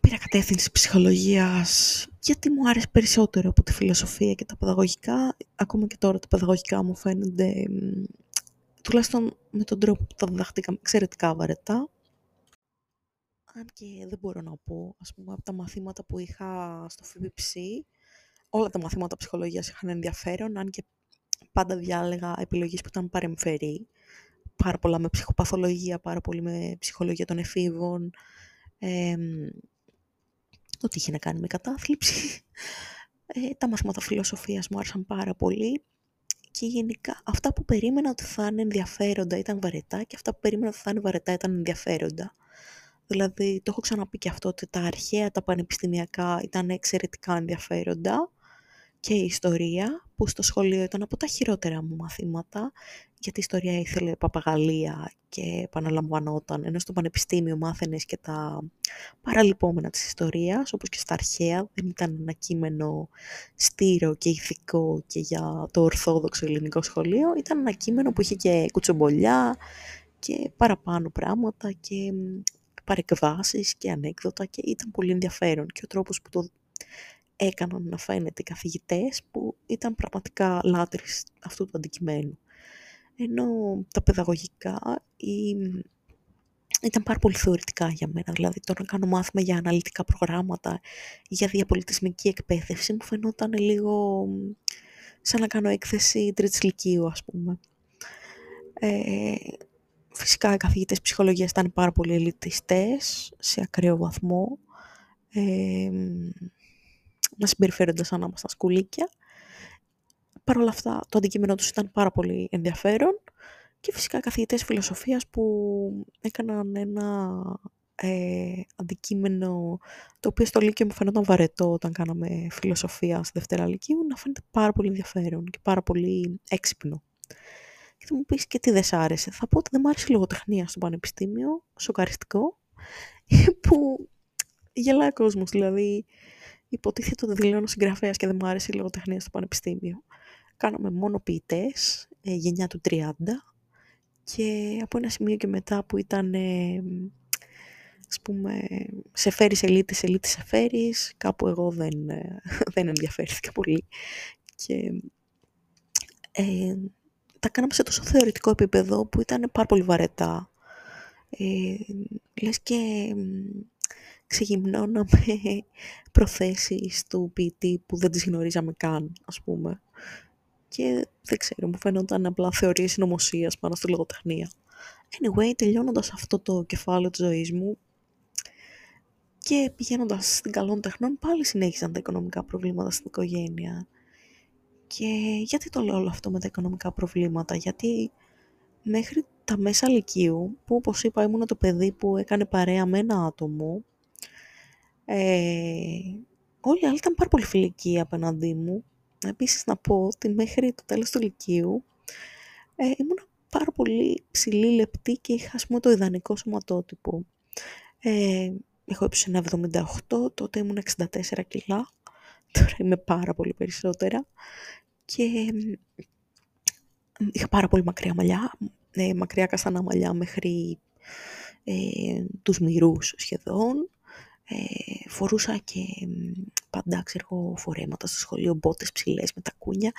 Πήρα κατεύθυνση ψυχολογίας γιατί μου άρεσε περισσότερο από τη φιλοσοφία και τα παιδαγωγικά. Ακόμα και τώρα τα παιδαγωγικά μου φαίνονται τουλάχιστον με τον τρόπο που τα διδαχτήκαμε εξαιρετικά βαρετά. Αν και δεν μπορώ να πω, ας πούμε, από τα μαθήματα που είχα στο FBPC, όλα τα μαθήματα ψυχολογίας είχαν ενδιαφέρον, αν και πάντα διάλεγα επιλογές που ήταν παρεμφερή. Πάρα πολλά με ψυχοπαθολογία, πάρα πολύ με ψυχολογία των εφήβων, ε, ό,τι είχε να κάνει με κατάθλιψη. Ε, τα μαθήματα φιλοσοφίας μου άρεσαν πάρα πολύ και γενικά αυτά που περίμενα ότι θα είναι ενδιαφέροντα ήταν βαρετά και αυτά που περίμενα ότι θα είναι βαρετά ήταν ενδιαφέροντα. Δηλαδή, το έχω ξαναπεί και αυτό ότι τα αρχαία, τα πανεπιστημιακά ήταν εξαιρετικά ενδιαφέροντα και η ιστορία, που στο σχολείο ήταν από τα χειρότερα μου μαθήματα, γιατί η ιστορία ήθελε παπαγαλία και επαναλαμβανόταν, ενώ στο πανεπιστήμιο μάθαινες και τα παραλυπόμενα της ιστορίας, όπως και στα αρχαία, δεν ήταν ένα κείμενο στήρο και ηθικό και για το ορθόδοξο ελληνικό σχολείο, ήταν ένα κείμενο που είχε και κουτσομπολιά και παραπάνω πράγματα και παρεκβάσεις και ανέκδοτα και ήταν πολύ ενδιαφέρον και ο τρόπος που το έκαναν να φαίνεται οι καθηγητές που ήταν πραγματικά λάτρεις αυτού του αντικειμένου. Ενώ τα παιδαγωγικά ή... ήταν πάρα πολύ θεωρητικά για μένα, δηλαδή το να κάνω μάθημα για αναλυτικά προγράμματα, για διαπολιτισμική εκπαίδευση μου φαινόταν λίγο σαν να κάνω έκθεση τρίτης λυκείου ας πούμε. Ε, φυσικά οι καθηγητές ψυχολογίας ήταν πάρα πολύ ελιτιστές σε ακραίο βαθμό. Ε, να συμπεριφέρονται σαν να ήμασταν σκουλίκια. Παρ' όλα αυτά, το αντικείμενό τους ήταν πάρα πολύ ενδιαφέρον και φυσικά καθηγητές φιλοσοφίας που έκαναν ένα ε, αντικείμενο το οποίο στο Λύκειο μου φαίνονταν βαρετό όταν κάναμε φιλοσοφία στη Δευτέρα Λυκείου να φαίνεται πάρα πολύ ενδιαφέρον και πάρα πολύ έξυπνο. Και θα μου πεις και τι δεν σ' άρεσε; Θα πω ότι δεν μ' άρεσε η λογοτεχνία στο πανεπιστήμιο, σοκαριστικό, που γελάει ο κόσμος, δηλαδή υποτίθεται ότι δηλώνω συγγραφέας και δεν μου άρεσε η λογοτεχνία στο πανεπιστήμιο. Κάναμε μόνο ποιητές, ε, γενιά του 30 και από ένα σημείο και μετά που ήταν ε, ας πούμε σε φέρεις ελίτης, σε φέρεις, κάπου εγώ δεν, ε, δεν ενδιαφέρθηκα πολύ και ε, τα κάναμε σε τόσο θεωρητικό επίπεδο που ήταν πάρα πολύ βαρετά. Ε, λες και ξεγυμνώναμε προθέσεις του ποιητή που δεν τις γνωρίζαμε καν, ας πούμε. Και δεν ξέρω, μου φαίνονταν απλά θεωρίες συνωμοσίας πάνω στη λογοτεχνία. Anyway, τελειώνοντας αυτό το κεφάλαιο της ζωής μου και πηγαίνοντας στην καλών τεχνών, πάλι συνέχισαν τα οικονομικά προβλήματα στην οικογένεια. Και γιατί το λέω όλο αυτό με τα οικονομικά προβλήματα, γιατί μέχρι τα μέσα λυκείου, που όπως είπα ήμουν το παιδί που έκανε παρέα με ένα άτομο, ε, όλοι οι άλλοι ήταν πάρα πολύ φιλικοί απέναντί μου. Επίσης να πω ότι μέχρι το τέλος του Λυκείου ε, ήμουν πάρα πολύ ψηλή, λεπτή και είχα ας πούμε το ιδανικό σωματότυπο. Ε, έχω ύψος 1,78, τότε ήμουν 64 κιλά, τώρα είμαι πάρα πολύ περισσότερα και είχα πάρα πολύ μακριά μαλλιά, ε, μακριά καστανά μαλλιά μέχρι ε, τους μυρούς σχεδόν ε, φορούσα και πάντα, ξέρω φορέματα στο σχολείο, μπότες ψηλές με τα κούνια,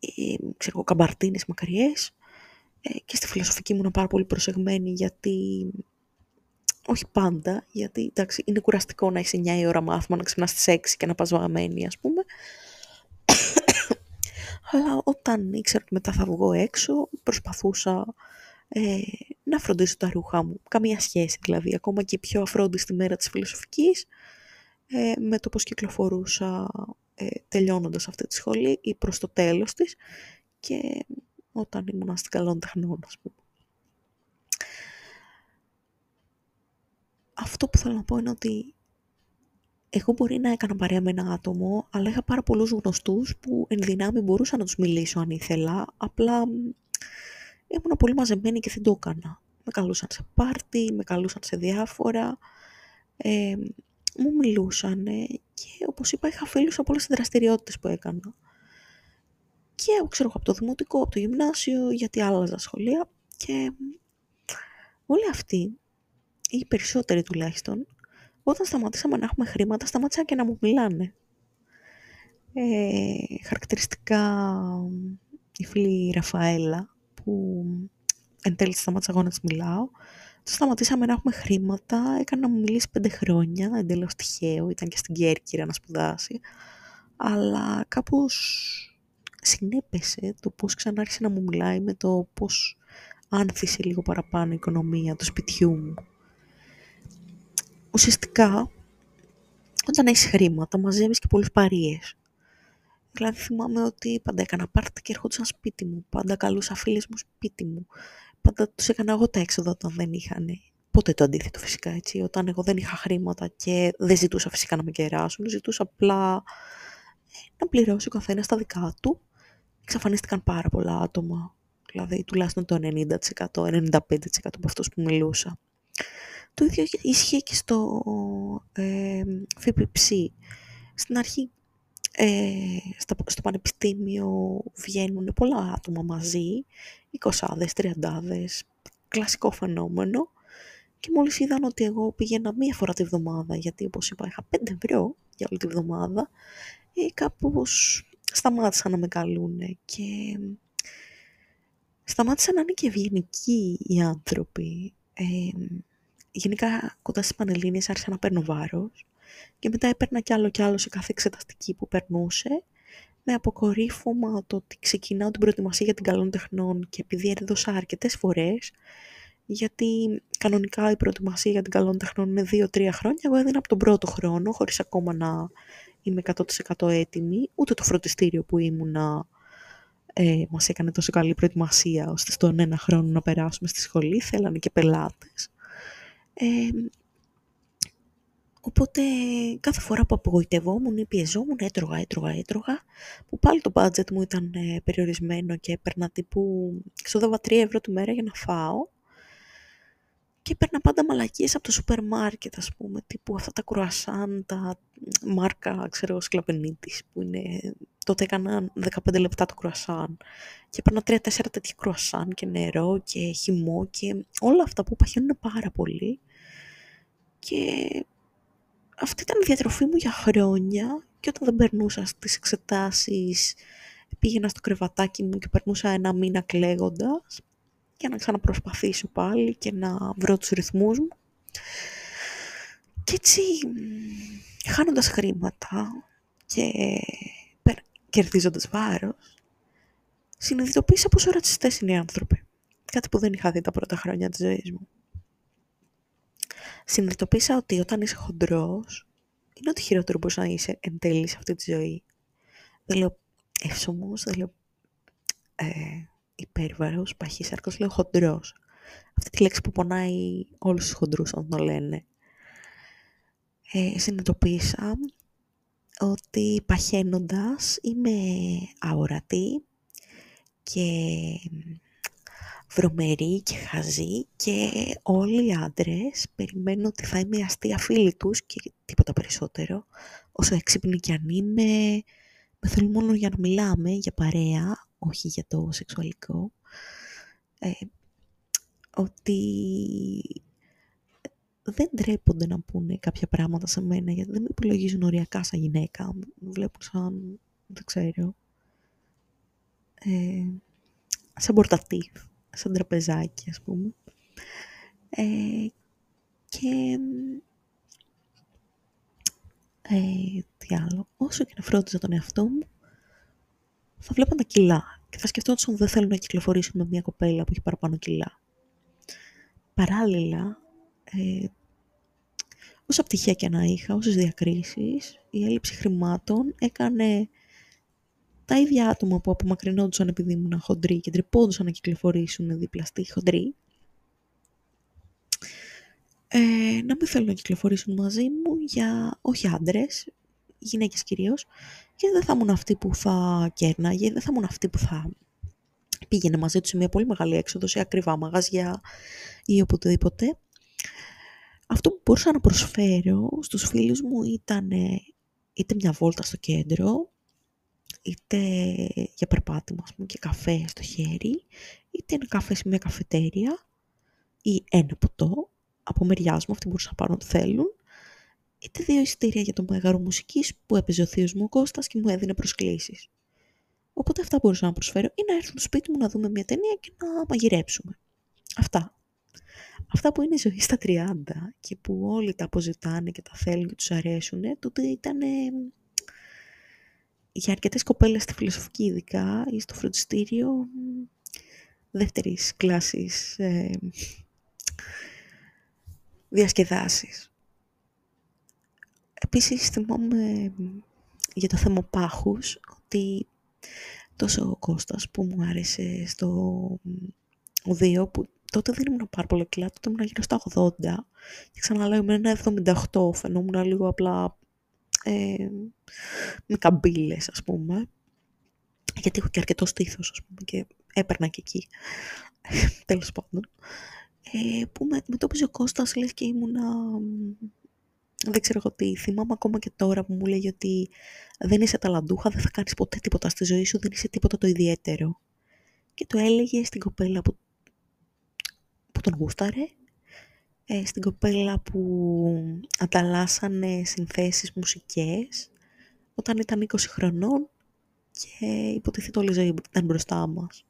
ε, ξέρω καμπαρτίνες μακριές ε, και στη φιλοσοφική ήμουν πάρα πολύ προσεγμένη γιατί όχι πάντα, γιατί εντάξει, είναι κουραστικό να είσαι 9 η ώρα μάθημα, να ξυπνάς στις 6 και να πας βαγαμένη, ας πούμε. Αλλά όταν ήξερα ότι μετά θα βγω έξω, προσπαθούσα ε, να φροντίσω τα ρούχα μου. Καμία σχέση δηλαδή, ακόμα και πιο αφρόντιστη μέρα της φιλοσοφικής, ε, με το πώς κυκλοφορούσα ε, τελειώνοντας αυτή τη σχολή ή προς το τέλος της και όταν ήμουν στην καλών τεχνών, ας πούμε. Αυτό που θέλω να πω είναι ότι εγώ μπορεί να έκανα παρέα με ένα άτομο, αλλά είχα πάρα πολλούς γνωστούς που εν δυνάμει μπορούσα να τους μιλήσω αν ήθελα, απλά ήμουν πολύ μαζεμένη και δεν το έκανα. Με καλούσαν σε πάρτι, με καλούσαν σε διάφορα, ε, μου μιλούσαν και όπως είπα είχα φίλους από όλες τις δραστηριότητες που έκανα. Και ξέρω από το δημοτικό, από το γυμνάσιο, γιατί άλλαζα σχολεία και όλοι αυτοί, ή οι περισσότεροι τουλάχιστον, όταν σταματήσαμε να έχουμε χρήματα, σταμάτησαν και να μου μιλάνε. Ε, χαρακτηριστικά η φίλη Ραφαέλα, που εν τέλει σταμάτησα εγώ να της μιλάω. Το σταματήσαμε να έχουμε χρήματα, έκανα να μου μιλήσει πέντε χρόνια, εντελώς τυχαίο, ήταν και στην Κέρκυρα να σπουδάσει. Αλλά κάπως συνέπεσε το πώς ξανά να μου μιλάει με το πώς άνθησε λίγο παραπάνω η οικονομία του σπιτιού μου. Ουσιαστικά, όταν έχεις χρήματα, μαζεύεις και πολλούς παρείες. Δηλαδή θυμάμαι ότι πάντα έκανα πάρτι και έρχονταν σπίτι μου. Πάντα καλούσα φίλες μου σπίτι μου. Πάντα τους έκανα εγώ τα έξοδα όταν δεν είχαν. Ποτέ το αντίθετο φυσικά έτσι. Όταν εγώ δεν είχα χρήματα και δεν ζητούσα φυσικά να με κεράσουν. Ζητούσα απλά να πληρώσει ο καθένας τα δικά του. Εξαφανίστηκαν πάρα πολλά άτομα. Δηλαδή τουλάχιστον το 90%, 95% από αυτούς που μιλούσα. Το ίδιο ίσχυε και στο ε, Στην αρχή ε, στο πανεπιστήμιο βγαίνουν πολλά άτομα μαζί, εικοσάδες, τριαντάδες, κλασικό φαινόμενο Και μόλις είδαν ότι εγώ πήγαινα μία φορά τη βδομάδα, γιατί όπως είπα είχα 5 ευρώ για όλη τη βδομάδα, ε, κάπως σταμάτησαν να με καλούν και σταμάτησαν να είναι και ευγενικοί οι άνθρωποι. Ε, γενικά κοντά στις Πανελλήνιες άρχισα να παίρνω βάρος και μετά έπαιρνα κι άλλο κι άλλο σε κάθε εξεταστική που περνούσε με αποκορύφωμα το ότι ξεκινάω την προετοιμασία για την καλών τεχνών και επειδή έδωσα αρκετές φορές γιατί κανονικά η προετοιμασία για την καλών τεχνών είναι 2-3 χρόνια, εγώ έδινα από τον πρώτο χρόνο, χωρίς ακόμα να είμαι 100% έτοιμη, ούτε το φροντιστήριο που ήμουνα ε, μας έκανε τόσο καλή προετοιμασία, ώστε στον ένα χρόνο να περάσουμε στη σχολή, θέλανε και πελάτες. Ε, οπότε κάθε φορά που απογοητευόμουν ή πιεζόμουν, έτρωγα, έτρωγα, έτρωγα, που πάλι το budget μου ήταν ε, περιορισμένο και έπαιρνα τύπου, ξοδεύα 3 ευρώ τη μέρα για να φάω, και έπαιρνα πάντα μαλακίες από το σούπερ μάρκετ, ας πούμε, τύπου αυτά τα κρουασάν, τα μάρκα, ξέρω, σκλαπενίτης, που είναι... Τότε έκανα 15 λεπτά το κρουασάν και έπαιρνα 3-4 τέτοια κρουασάν και νερό και χυμό και όλα αυτά που παχαίνουν πάρα πολύ. Και αυτή ήταν η διατροφή μου για χρόνια και όταν δεν περνούσα στις εξετάσεις πήγαινα στο κρεβατάκι μου και περνούσα ένα μήνα κλαίγοντας για να ξαναπροσπαθήσω πάλι και να βρω τους ρυθμούς μου. Και έτσι, χάνοντας χρήματα και κερδίζοντας βάρος, συνειδητοποίησα πόσο ρατσιστές είναι οι άνθρωποι. Κάτι που δεν είχα δει τα πρώτα χρόνια της ζωής μου. Συνειδητοποίησα ότι όταν είσαι χοντρός, είναι ό,τι χειρότερο μπορείς να είσαι εν τέλει σε αυτή τη ζωή. Δεν λέω εύσωμος, δεν λέω ε, υπέρβαρος, παχύσαρκος, λέω χοντρός. Αυτή τη λέξη που πονάει όλους τους χοντρούς όταν το λένε. Ε, συνειδητοποίησα ότι παχαίνοντας είμαι αόρατη και βρωμερή και χαζή και όλοι οι άντρες περιμένουν ότι θα είμαι αστεία φίλη τους και τίποτα περισσότερο. Όσο έξυπνη κι αν είμαι, με θέλουν μόνο για να μιλάμε, για παρέα, όχι για το σεξουαλικό, ε, ότι δεν τρέπονται να πούνε κάποια πράγματα σε μένα, γιατί δεν με υπολογίζουν οριακά σαν γυναίκα. Με βλέπουν σαν, δεν ξέρω, ε, σαν πορτατίφ, σαν τραπεζάκι, ας πούμε. Ε, και ε, τι άλλο, όσο και να φρόντιζα τον εαυτό μου, θα βλέπαν τα κιλά και θα σκεφτόντουσαν ότι δεν θέλουν να κυκλοφορήσουν με μια κοπέλα που έχει παραπάνω κιλά. Παράλληλα, ε, όσα πτυχία και να είχα, όσες διακρίσεις, η έλλειψη χρημάτων έκανε τα ίδια άτομα που απομακρυνόντουσαν επειδή ήμουν χοντροί και τρυπώντουσαν να κυκλοφορήσουν δίπλα στη χοντρή, ε, να μην θέλουν να κυκλοφορήσουν μαζί μου για, όχι άντρες, γυναίκες κυρίως, και δεν θα ήμουν αυτή που θα κέρναγε, δεν θα ήμουν αυτή που θα πήγαινε μαζί τους σε μια πολύ μεγάλη έξοδο, σε ακριβά μαγαζιά ή οπουδήποτε. Αυτό που μπορούσα να προσφέρω στους φίλους μου ήταν είτε μια βόλτα στο κέντρο, είτε για περπάτημα πούμε, και καφέ στο χέρι, είτε ένα καφέ σε μια καφετέρια ή ένα ποτό από μεριά μου, αυτοί μπορούσαν να πάρουν ό,τι θέλουν είτε δύο εισιτήρια για το μέγαρο μουσικής που έπαιζε ο θείος μου ο Κώστας και μου έδινε προσκλήσεις. Οπότε αυτά μπορούσα να προσφέρω ή να έρθουν στο σπίτι μου να δούμε μια ταινία και να μαγειρέψουμε. Αυτά. Αυτά που είναι η ζωή στα 30 και που όλοι τα αποζητάνε και τα θέλουν και τους αρέσουν, τότε ήταν για αρκετές κοπέλες στη φιλοσοφική ειδικά ή στο φροντιστήριο δεύτερης κλάσης ε, διασκεδάσεις. Επίσης θυμάμαι για το θέμα πάχους ότι τόσο ο Κώστας που μου άρεσε στο οδείο που τότε δεν ήμουν πάρα πολύ κιλά, τότε ήμουν γύρω στα 80 και ξαναλέω ήμουν ένα 78, φαινόμουν λίγο απλά ε, με καμπύλες ας πούμε. Γιατί έχω και αρκετό στήθος ας πούμε και έπαιρνα και εκεί. Τέλος πάντων. Ε, που με αντιμετώπιζε ο Κώστας λες και ήμουνα δεν ξέρω εγώ τι, θυμάμαι ακόμα και τώρα που μου λέει ότι δεν είσαι ταλαντούχα, δεν θα κάνεις ποτέ τίποτα στη ζωή σου, δεν είσαι τίποτα το ιδιαίτερο. Και το έλεγε στην κοπέλα που, που τον γούσταρε ε, στην κοπέλα που ανταλλάσσανε συνθέσεις μουσικές όταν ήταν 20 χρονών και υποτίθεται όλη η ζωή ήταν μπροστά μας.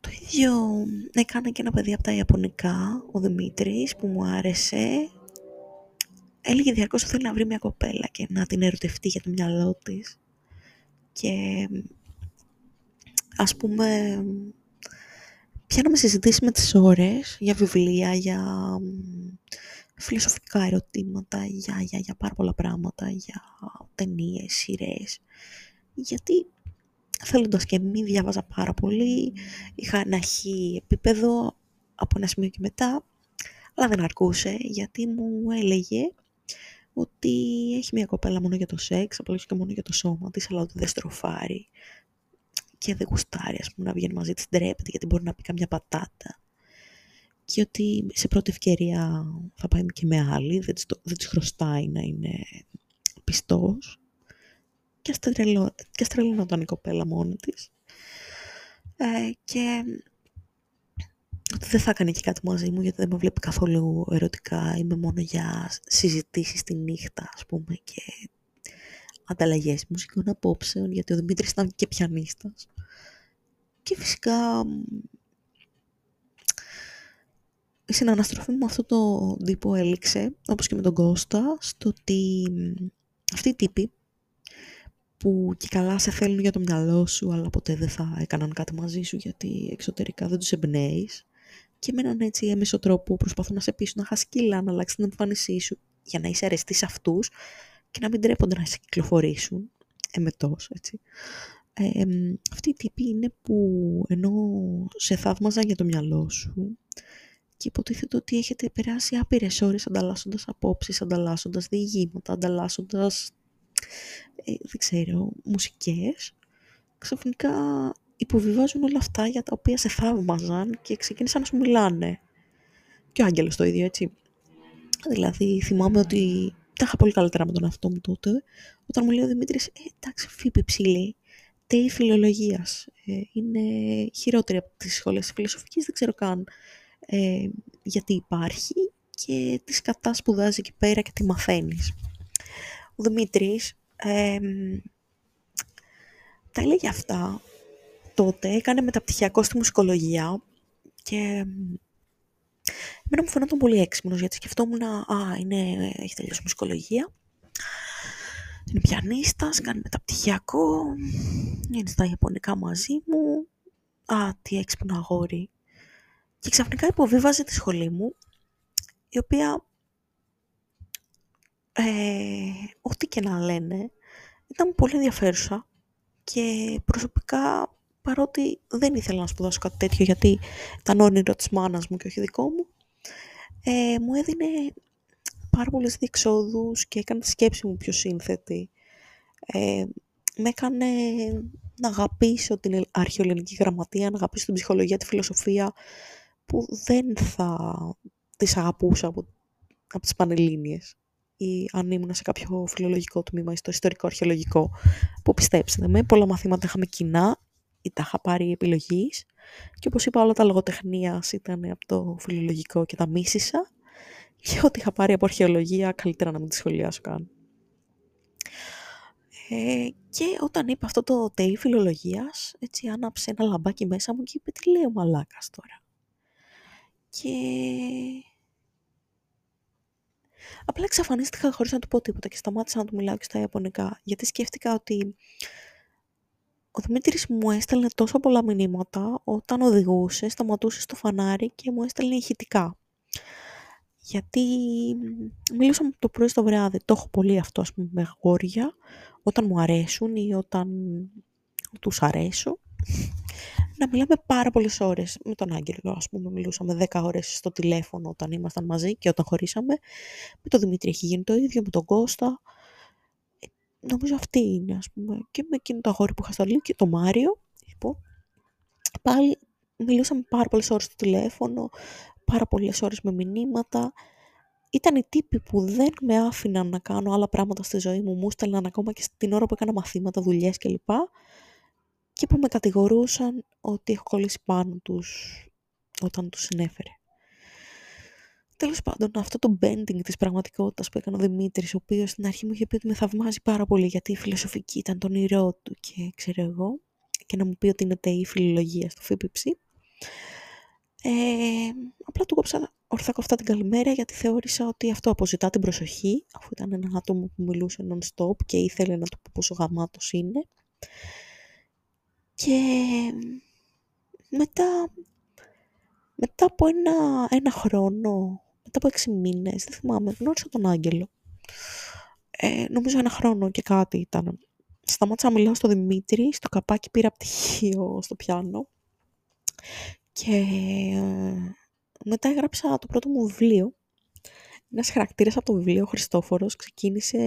Το ίδιο έκανε και ένα παιδί από τα Ιαπωνικά, ο Δημήτρης, που μου άρεσε. Έλεγε διαρκώς ότι θέλει να βρει μια κοπέλα και να την ερωτευτεί για το μυαλό της. Και ας πούμε, πιάναμε συζητήσει με τις ώρες για βιβλία, για φιλοσοφικά ερωτήματα, για, για, για πάρα πολλά πράγματα, για ταινίες, σειρές. Γιατί θέλοντας και μη διάβαζα πάρα πολύ, είχα ένα χι επίπεδο από ένα σημείο και μετά, αλλά δεν αρκούσε γιατί μου έλεγε ότι έχει μια κοπέλα μόνο για το σεξ, απλά και μόνο για το σώμα της, αλλά ότι δεν στροφάρει και δεν γουστάρει ας πούμε, να βγαίνει μαζί της, ντρέπεται γιατί μπορεί να πει καμιά πατάτα και ότι σε πρώτη ευκαιρία θα πάει και με άλλη, δεν της, δεν της χρωστάει να είναι πιστός και αστρελωνόταν η κοπέλα μόνη της. Ε, και ότι δεν θα έκανε και κάτι μαζί μου γιατί δεν με βλέπει καθόλου ερωτικά. Είμαι μόνο για συζητήσεις τη νύχτα, ας πούμε, και ανταλλαγές μουσικών απόψεων, γιατί ο Δημήτρης ήταν και πιανίστας. Και φυσικά η συναναστροφή μου με αυτό το τύπο έληξε, όπως και με τον Κώστα, στο ότι αυτοί οι τύποι που και καλά σε θέλουν για το μυαλό σου, αλλά ποτέ δεν θα έκαναν κάτι μαζί σου γιατί εξωτερικά δεν τους εμπνέεις. Και με έναν έτσι έμεσο τρόπο προσπαθούν να σε πείσουν να χάσει κιλά, να αλλάξεις την εμφάνισή σου για να είσαι αρεστής σε αυτούς και να μην τρέπονται να σε κυκλοφορήσουν εμετός, έτσι. Ε, αυτοί οι τύποι είναι που ενώ σε θαύμαζαν για το μυαλό σου και υποτίθεται ότι έχετε περάσει άπειρες ώρες ανταλλάσσοντας απόψεις, ανταλλάσσοντας διηγήματα, ανταλλάσσοντας ε, δεν ξέρω, μουσικές, ξαφνικά υποβιβάζουν όλα αυτά για τα οποία σε θαύμαζαν και ξεκίνησαν να σου μιλάνε. Και ο Άγγελος το ίδιο, έτσι. Δηλαδή, θυμάμαι ότι τα είχα πολύ καλύτερα με τον αυτό μου τότε, όταν μου λέει ο Δημήτρης, ε, εντάξει, φύπη ψηλή, τέη φιλολογίας, ε, είναι χειρότερη από τις σχολές της φιλοσοφικής, δεν ξέρω καν ε, γιατί υπάρχει και τι κατά σπουδάζει εκεί πέρα και τι μαθαίνεις. Ο Δημήτρης τα έλεγε αυτά τότε, έκανε μεταπτυχιακό στη μουσικολογία και εμένα μου φαινόταν πολύ έξυπνος γιατί σκεφτόμουν α, είναι, έχει τελειώσει μουσικολογία. Είναι πιανίστας, κάνει μεταπτυχιακό είναι στα Ιαπωνικά μαζί μου. Α, τι έξυπνο αγόρι και ξαφνικά υποβίβαζε τη σχολή μου η οποία ε, ό,τι και να λένε, ήταν πολύ ενδιαφέρουσα και προσωπικά παρότι δεν ήθελα να σπουδάσω κάτι τέτοιο γιατί ήταν όνειρο της μάνας μου και όχι δικό μου, ε, μου έδινε πάρα πολλές διεξόδους και έκανε τη σκέψη μου πιο σύνθετη. Ε, με έκανε να αγαπήσω την αρχαιοελληνική γραμματεία, να αγαπήσω την ψυχολογία, τη φιλοσοφία, που δεν θα τις αγαπούσα από, από τις Πανελλήνιες ή αν ήμουν σε κάποιο φιλολογικό τμήμα ή στο ιστορικό αρχαιολογικό, που πιστέψτε με, πολλά μαθήματα είχαμε κοινά ή τα είχα πάρει επιλογής. και όπως είπα όλα τα λογοτεχνία ήταν από το φιλολογικό και τα μίσησα και ό,τι είχα πάρει από αρχαιολογία καλύτερα να μην τη σχολιάσω καν. Ε, και όταν είπα αυτό το τέλει φιλολογίας, έτσι άναψε ένα λαμπάκι μέσα μου και είπε τι λέει ο μαλάκας τώρα; Και Απλά εξαφανίστηκα χωρίς να του πω τίποτα και σταμάτησα να του μιλάω και στα Ιαπωνικά. Γιατί σκέφτηκα ότι ο Δημήτρης μου έστελνε τόσο πολλά μηνύματα όταν οδηγούσε, σταματούσε στο φανάρι και μου έστελνε ηχητικά. Γιατί μιλούσαμε το πρωί στο βράδυ. Το έχω πολύ αυτό, ας πούμε, με γόρια, όταν μου αρέσουν ή όταν τους αρέσω να μιλάμε πάρα πολλές ώρες. Με τον Άγγελο, ας πούμε, μιλούσαμε 10 ώρες στο τηλέφωνο όταν ήμασταν μαζί και όταν χωρίσαμε. Με τον Δημήτρη έχει γίνει το ίδιο, με τον Κώστα. Ε, νομίζω αυτή είναι, ας πούμε. Και με εκείνο το αγόρι που είχα στο και το Μάριο, λοιπόν. Πάλι μιλούσαμε πάρα πολλές ώρες στο τηλέφωνο, πάρα πολλές ώρες με μηνύματα. Ήταν οι τύποι που δεν με άφηναν να κάνω άλλα πράγματα στη ζωή μου, μου στέλναν ακόμα και την ώρα που έκανα μαθήματα, δουλειές κλπ και που με κατηγορούσαν ότι έχω κολλήσει πάνω τους όταν τους συνέφερε. Τέλος πάντων, αυτό το bending της πραγματικότητας που έκανε ο Δημήτρης, ο οποίος στην αρχή μου είχε πει ότι με θαυμάζει πάρα πολύ γιατί η φιλοσοφική ήταν το όνειρό του και ξέρω εγώ, και να μου πει ότι είναι τεή φιλολογία στο ΦΠΨ. Ε, απλά του κόψα ορθά κοφτά την καλημέρα γιατί θεώρησα ότι αυτό αποζητά την προσοχή, αφού ήταν ένα άτομο που μιλούσε non-stop και ήθελε να του πω πόσο γαμάτος είναι. Και μετά, μετά από ένα, ένα χρόνο, μετά από έξι μήνες, δεν θυμάμαι, γνώρισα τον Άγγελο. Ε, νομίζω ένα χρόνο και κάτι ήταν. Σταμάτησα να μιλάω στο Δημήτρη, στο καπάκι πήρα πτυχίο στο πιάνο και ε, μετά έγραψα το πρώτο μου βιβλίο. Ένας χαρακτήρας από το βιβλίο, ο Χριστόφορος, ξεκίνησε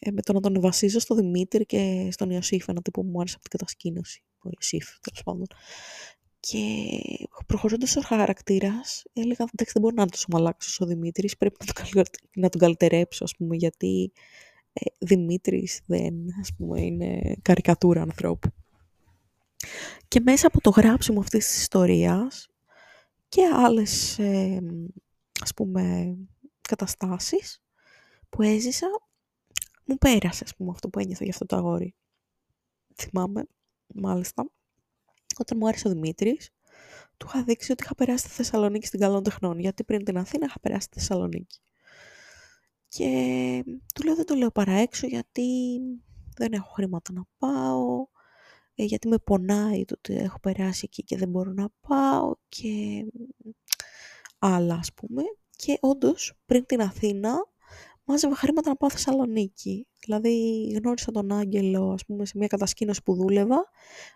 ε, με το να τον βασίζω στο Δημήτρη και στον Ιωσήφ, ένα τύπο που μου άρεσε από την κατασκήνωση. Ο Ιωσήφ, τέλος πάντων. Και προχωρώντας ο χαρακτήρας, έλεγα: Εντάξει, δεν μπορεί να είναι τόσο μαλάκα ο Δημήτρης. Πρέπει να τον, να τον καλυτερέψω, ας πούμε, γιατί ε, Δημήτρης δεν, ας πούμε, είναι καρικατούρα ανθρώπου. Και μέσα από το γράψιμο αυτής της ιστορίας και άλλες, ε, ας πούμε, καταστάσεις που έζησα, μου πέρασε, ας πούμε, αυτό που ένιωθα για αυτό το αγόρι. Θυμάμαι, μάλιστα, όταν μου άρεσε ο Δημήτρης, του είχα δείξει ότι είχα περάσει στη Θεσσαλονίκη στην Καλών Τεχνών, γιατί πριν την Αθήνα είχα περάσει στη Θεσσαλονίκη. Και του λέω δεν το λέω παρά έξω γιατί δεν έχω χρήματα να πάω, ε, γιατί με πονάει το ότι έχω περάσει εκεί και δεν μπορώ να πάω και άλλα ας πούμε. Και όντως πριν την Αθήνα μάζευα χρήματα να πάω Θεσσαλονίκη. Δηλαδή γνώρισα τον Άγγελο ας πούμε σε μια κατασκήνωση που δούλευα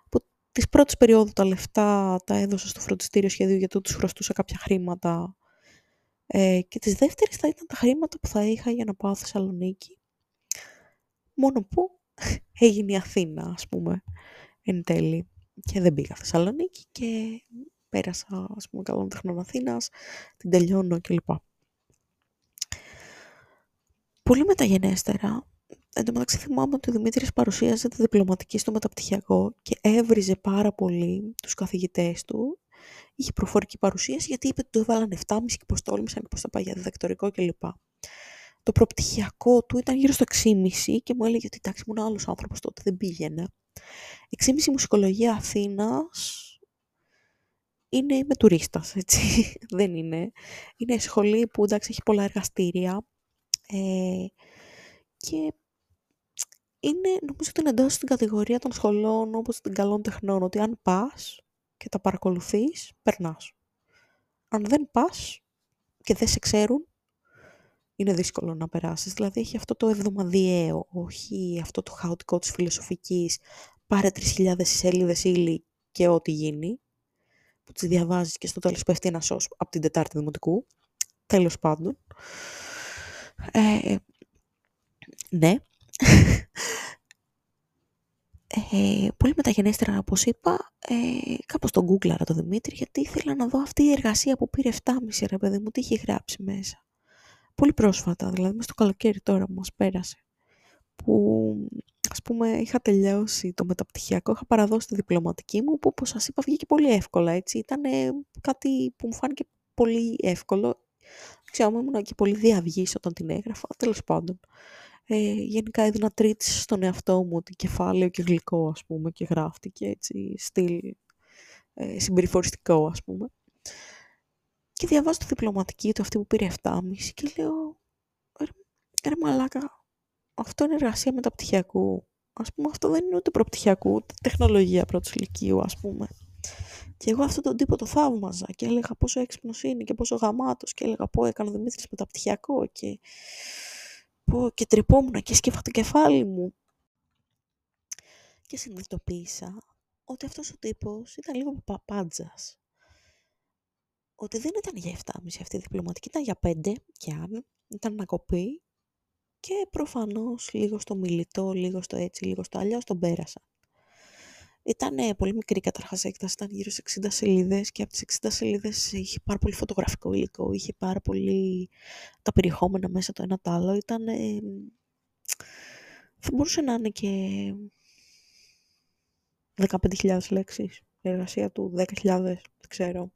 που τις πρώτες περίοδου τα λεφτά τα έδωσα στο φροντιστήριο σχεδίου γιατί τους χρωστούσα κάποια χρήματα ε, και τις δεύτερες θα ήταν τα χρήματα που θα είχα για να πάω Θεσσαλονίκη. Μόνο που έγινε η Αθήνα, ας πούμε, εν τέλει. Και δεν πήγα Θεσσαλονίκη και πέρασα, ας πούμε, καλών τεχνών Αθήνας, την τελειώνω κλπ. Πολύ μεταγενέστερα, εν τω μεταξύ θυμάμαι ότι ο Δημήτρης παρουσίαζε τη διπλωματική στο μεταπτυχιακό και έβριζε πάρα πολύ τους καθηγητές του είχε προφορική παρουσίαση γιατί είπε ότι το έβαλαν 7,5 και πως τόλμησαν και πως θα πάει για διδακτορικό κλπ. Το προπτυχιακό του ήταν γύρω στο 6,5 και μου έλεγε ότι εντάξει ήμουν άλλος άνθρωπος τότε, δεν πήγαινε. 6,5 μουσικολογία Αθήνας είναι με τουρίστας, έτσι, δεν είναι. Είναι σχολή που εντάξει έχει πολλά εργαστήρια ε, και είναι, νομίζω ότι είναι εντός στην κατηγορία των σχολών όπως των καλών τεχνών, ότι αν πας και τα παρακολουθείς, περνάς. Αν δεν πας και δεν σε ξέρουν, είναι δύσκολο να περάσεις. Δηλαδή έχει αυτό το εβδομαδιαίο, όχι αυτό το χαοτικό της φιλοσοφικής, πάρε 3.000 σελίδες ύλη και ό,τι γίνει, που τις διαβάζεις και στο τέλος πέφτει ένας σως από την Τετάρτη Δημοτικού. Τέλος πάντων. Ε, ναι. Ε, πολύ μεταγενέστερα, όπως είπα, ε, κάπως τον γκούγκλαρα το Δημήτρη, γιατί ήθελα να δω αυτή η εργασία που πήρε 7,5 ρε παιδί μου, τι είχε γράψει μέσα. Πολύ πρόσφατα, δηλαδή μέσα στο καλοκαίρι τώρα που μας πέρασε. Που, ας πούμε, είχα τελειώσει το μεταπτυχιακό, είχα παραδώσει τη διπλωματική μου, που όπως σας είπα βγήκε πολύ εύκολα, έτσι. Ήταν κάτι που μου φάνηκε πολύ εύκολο. Ξέρω, ήμουν και πολύ διαυγής όταν την έγραφα, τέλος πάντων. Ε, γενικά έδινα τρίτη στον εαυτό μου ότι κεφάλαιο και γλυκό ας πούμε και γράφτηκε έτσι στυλ ε, συμπεριφοριστικό ας πούμε. Και διαβάζω τη διπλωματική του αυτή που πήρε 7,5 και λέω ρε, ρε μαλάκα αυτό είναι εργασία μεταπτυχιακού. Ας πούμε αυτό δεν είναι ούτε προπτυχιακού ούτε τεχνολογία πρώτης ηλικίου ας πούμε. Και εγώ αυτόν τον τύπο το θαύμαζα και έλεγα πόσο έξυπνος είναι και πόσο γαμάτος και έλεγα πω έκανα Δημήτρης μεταπτυχιακό και πω και τρυπόμουν και σκέφα το κεφάλι μου. Και συνειδητοποίησα ότι αυτός ο τύπος ήταν λίγο παπάντζας. Ότι δεν ήταν για 7,5 αυτή η διπλωματική, ήταν για 5 και αν, ήταν να κοπεί και προφανώς λίγο στο μιλητό, λίγο στο έτσι, λίγο στο αλλιώς τον πέρασα. Ήταν πολύ μικρή καταρχάς έκταση, ήταν γύρω σε 60 σελίδες και από τις 60 σελίδες είχε πάρα πολύ φωτογραφικό υλικό, είχε πάρα πολύ τα περιεχόμενα μέσα το ένα το άλλο. Ήταν, θα μπορούσε να είναι και 15.000 λέξεις, η εργασία του 10.000, δεν ξέρω.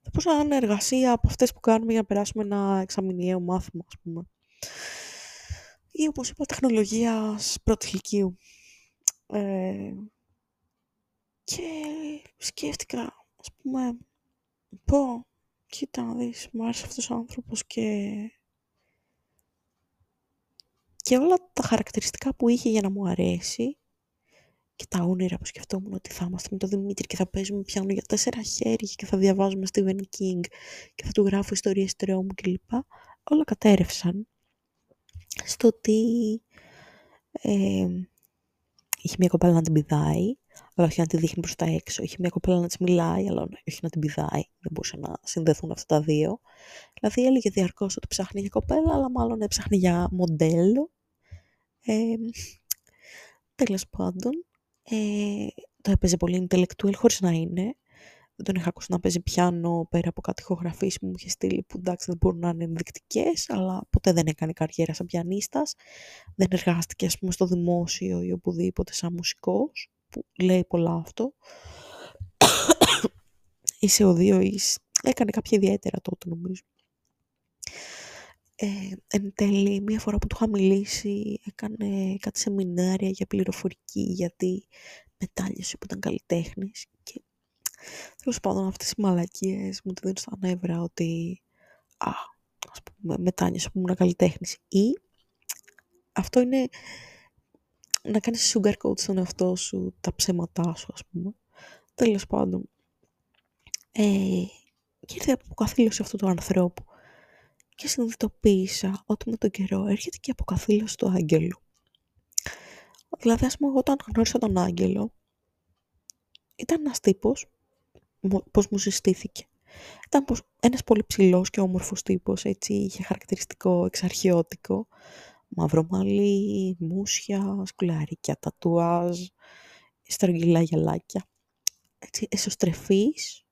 θα πω σαν εργασία από αυτές που κάνουμε για να περάσουμε ένα εξαμηνιαίο μάθημα, ας πούμε. Ή όπως είπα, τεχνολογίας πρώτη ηλικίου. Ε, και σκέφτηκα, ας πούμε, πω, κοίτα να δεις, μου άρεσε αυτός ο άνθρωπος και... Και όλα τα χαρακτηριστικά που είχε για να μου αρέσει και τα όνειρα που σκεφτόμουν ότι θα είμαστε με τον Δημήτρη και θα παίζουμε πιάνο για τέσσερα χέρια και θα διαβάζουμε Stephen King και θα του γράφω ιστορίες τρόμου κλπ. Όλα κατέρευσαν στο ότι ε, είχε μια κοπέλα να την πηδάει, αλλά όχι να τη δείχνει προς τα έξω. Είχε μια κοπέλα να της μιλάει, αλλά όχι να την πηδάει. Δεν μπορούσε να συνδεθούν αυτά τα δύο. Δηλαδή έλεγε διαρκώς ότι ψάχνει για κοπέλα, αλλά μάλλον έψαχνε για μοντέλο. Ε, τέλος πάντων, ε, το έπαιζε πολύ intellectual χωρίς να είναι. Δεν τον είχα ακούσει να παίζει πιάνο πέρα από κάτι ηχογραφήσεις που μου είχε στείλει που εντάξει δεν μπορούν να είναι ενδεικτικές, αλλά ποτέ δεν έκανε καριέρα σαν πιανίστας. Δεν εργάστηκε ας πούμε στο δημόσιο ή οπουδήποτε σαν μουσικός, που λέει πολλά αυτό. Είσαι ο δύο έκανε κάποια ιδιαίτερα τότε νομίζω. Ε, εν τέλει, μία φορά που του είχα μιλήσει, έκανε κάτι σεμινάρια για πληροφορική, γιατί μετάλλιασε που ήταν καλλιτέχνης. Και τέλος πάντων, αυτές οι μαλακίες μου τη δίνουν στα νεύρα ότι. Α, ας πούμε, μετάλλιασε που ήμουν καλλιτέχνης. Ή αυτό είναι να κάνεις sugarcoat στον εαυτό σου τα ψέματά σου, ας πούμε. Τέλος πάντων. Ε, και ήρθε από καθήλωση αυτού του ανθρώπου και συνειδητοποίησα ότι με τον καιρό έρχεται και η αποκαθήλωση του άγγελου. Δηλαδή, ας πούμε, εγώ όταν γνώρισα τον άγγελο, ήταν ένας τύπος, πώς μου συστήθηκε. Ήταν πως ένας πολύ ψηλός και όμορφος τύπος, έτσι, είχε χαρακτηριστικό εξαρχιώτικο, μαύρο μαλλί, μουσια, σκουλαρίκια, τατουάζ, στρογγυλά γυαλάκια. Έτσι, εσωστρεφής,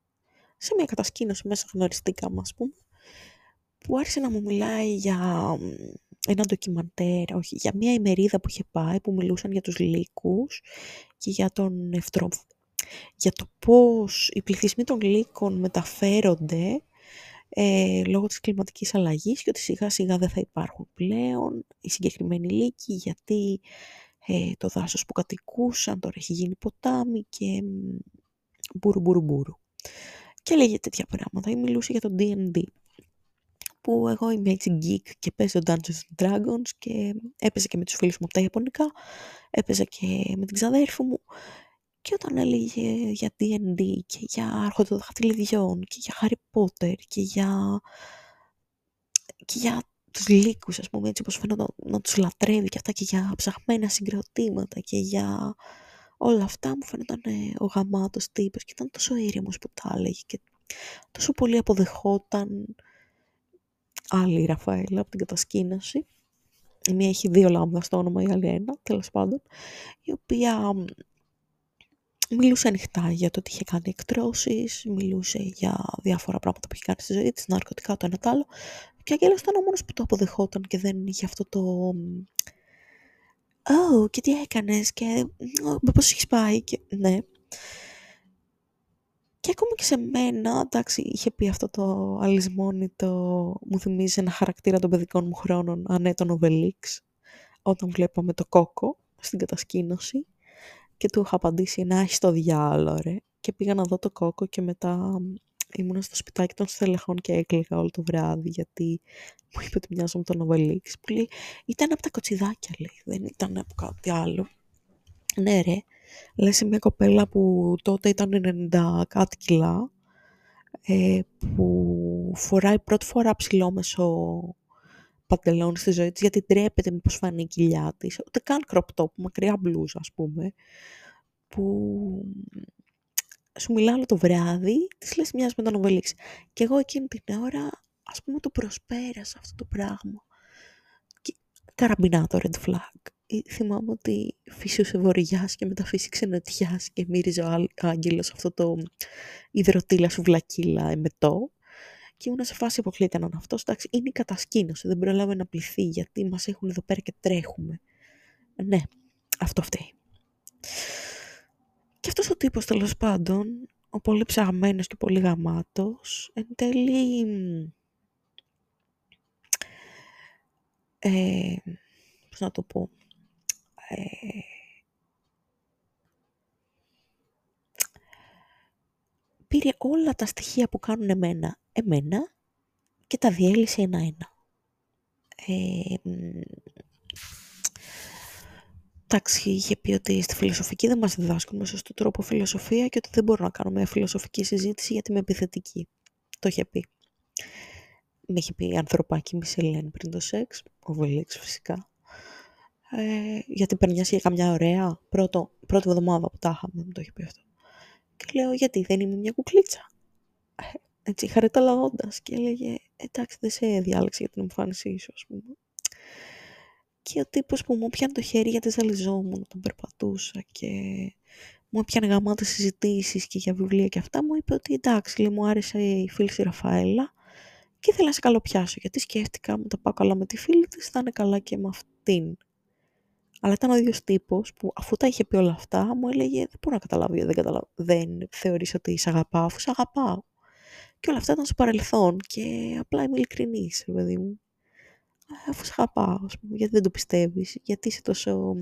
σε μια κατασκήνωση μέσα γνωριστήκαμε, ας πούμε που άρχισε να μου μιλάει για ένα ντοκιμαντέρ, όχι, για μια ημερίδα που είχε πάει, που μιλούσαν για τους λύκους και για τον ευτρο... για το πώς οι πληθυσμοί των λύκων μεταφέρονται ε, λόγω της κλιματικής αλλαγής και ότι σιγά σιγά δεν θα υπάρχουν πλέον οι συγκεκριμένοι λύκοι γιατί ε, το δάσος που κατοικούσαν τώρα έχει γίνει ποτάμι και μπουρου μπουρου μπουρου. Και λέγε τέτοια πράγματα ή μιλούσε για το D&D που εγώ είμαι έτσι geek και παίζω Dungeons Dragons και έπαιζα και με τους φίλους μου από τα Ιαπωνικά, έπαιζα και με την ξαδέρφη μου και όταν έλεγε για D&D και για άρχοντα δαχτυλιδιών και για Harry Potter και για, και για τους λύκους ας πούμε έτσι όπως φαίνονταν να τους λατρεύει και αυτά και για ψαχμένα συγκροτήματα και για όλα αυτά μου φαίνονταν ο γαμάτος τύπος και ήταν τόσο ήρεμος που τα έλεγε και τόσο πολύ αποδεχόταν άλλη Ραφαέλα από την κατασκήνωση. Η μία έχει δύο λάμδα στο όνομα, η άλλη ένα, τέλος πάντων, η οποία μιλούσε ανοιχτά για το ότι είχε κάνει εκτρώσεις, μιλούσε για διάφορα πράγματα που είχε κάνει στη ζωή της, ναρκωτικά, το ένα το άλλο. Και ο Αγγέλος ήταν ο μόνος που το αποδεχόταν και δεν είχε αυτό το... «Oh, και τι έκανες» και «Πώς έχεις πάει» και ναι. Και ακόμα και σε μένα, εντάξει, είχε πει αυτό το αλυσμόνητο, μου θυμίζει ένα χαρακτήρα των παιδικών μου χρόνων, αν ναι, τον Οβελίξ, όταν βλέπαμε το κόκο στην κατασκήνωση και του είχα απαντήσει ένα έχεις το διάλο ρε και πήγα να δω το κόκο και μετά ήμουν στο σπιτάκι των στελεχών και έκλαιγα όλο το βράδυ γιατί μου είπε ότι μοιάζω με τον Οβελίξ που λέει ήταν από τα κοτσιδάκια λέει δεν ήταν από κάτι άλλο ναι ρε Λες μια κοπέλα που τότε ήταν 90 κάτι κιλά, ε, που φοράει πρώτη φορά ψηλόμεσο παντελόνι στη ζωή της, γιατί ντρέπεται μήπως φανεί η κοιλιά της, ούτε καν crop top, μακριά μπλούζα ας πούμε, που σου μιλάω όλο το βράδυ, της λες μοιάζει με τον Οβελίξ. Και εγώ εκείνη την ώρα, ας πούμε, το προσπέρασα αυτό το πράγμα. Και καραμπινάτο red flag θυμάμαι ότι φύσιωσε βοριάς και μετά φύση ξενοτιάς και μύριζε ο άγγελος αυτό το υδροτήλα σουβλακίλα εμετό. Και ήμουν σε φάση αποκλεί κανέναν αυτός. Εντάξει, είναι η κατασκήνωση. Δεν προλάβει να πληθεί γιατί μας έχουν εδώ πέρα και τρέχουμε. Ναι, αυτό φταίει. Και αυτός ο τύπος τέλος πάντων, ο πολύ ψαγμένος και πολύ γαμάτος, εν τέλει... Ε, πώς να το πω... Ε, πήρε όλα τα στοιχεία που κάνουν εμένα, εμένα και τα διέλυσε ένα-ένα. Ε, εντάξει, είχε πει ότι στη φιλοσοφική δεν μας διδάσκουν με σωστό τρόπο φιλοσοφία και ότι δεν μπορώ να κάνω μια φιλοσοφική συζήτηση γιατί είμαι επιθετική. Το είχε πει. Με είχε πει η ανθρωπάκι Μισελέν πριν το σεξ, ο Βελίξ φυσικά. Ε, γιατί περνιάσει για καμιά ωραία, πρώτο, πρώτη εβδομάδα που τα είχαμε, μου το είχε πει αυτό. Και λέω, γιατί δεν είμαι μια κουκλίτσα. Ε, έτσι, χαριταλαγώντας και έλεγε, εντάξει, δεν σε διάλεξε για την εμφάνισή σου, ας πούμε και ο τύπος που μου πιάνει το χέρι γιατί ζαλιζόμουν, τον περπατούσα και μου έπιανε γαμάτες συζητήσεις και για βιβλία και αυτά, μου είπε ότι εντάξει, λέει, μου άρεσε η φίλη στη Ραφαέλα και ήθελα να σε καλοπιάσω, γιατί σκέφτηκα, μου τα πάω καλά με τη φίλη της, θα είναι καλά και με αυτήν. Αλλά ήταν ο ίδιος τύπος που αφού τα είχε πει όλα αυτά, μου έλεγε δεν μπορώ να καταλάβω, δεν, καταλάβω, δεν θεωρείς ότι σε αγαπάω, αφού σε αγαπάω. Και όλα αυτά ήταν στο παρελθόν και απλά είμαι ειλικρινής, παιδί μου αφού σε αγαπάω, ας πούμε, γιατί δεν το πιστεύεις, γιατί είσαι τόσο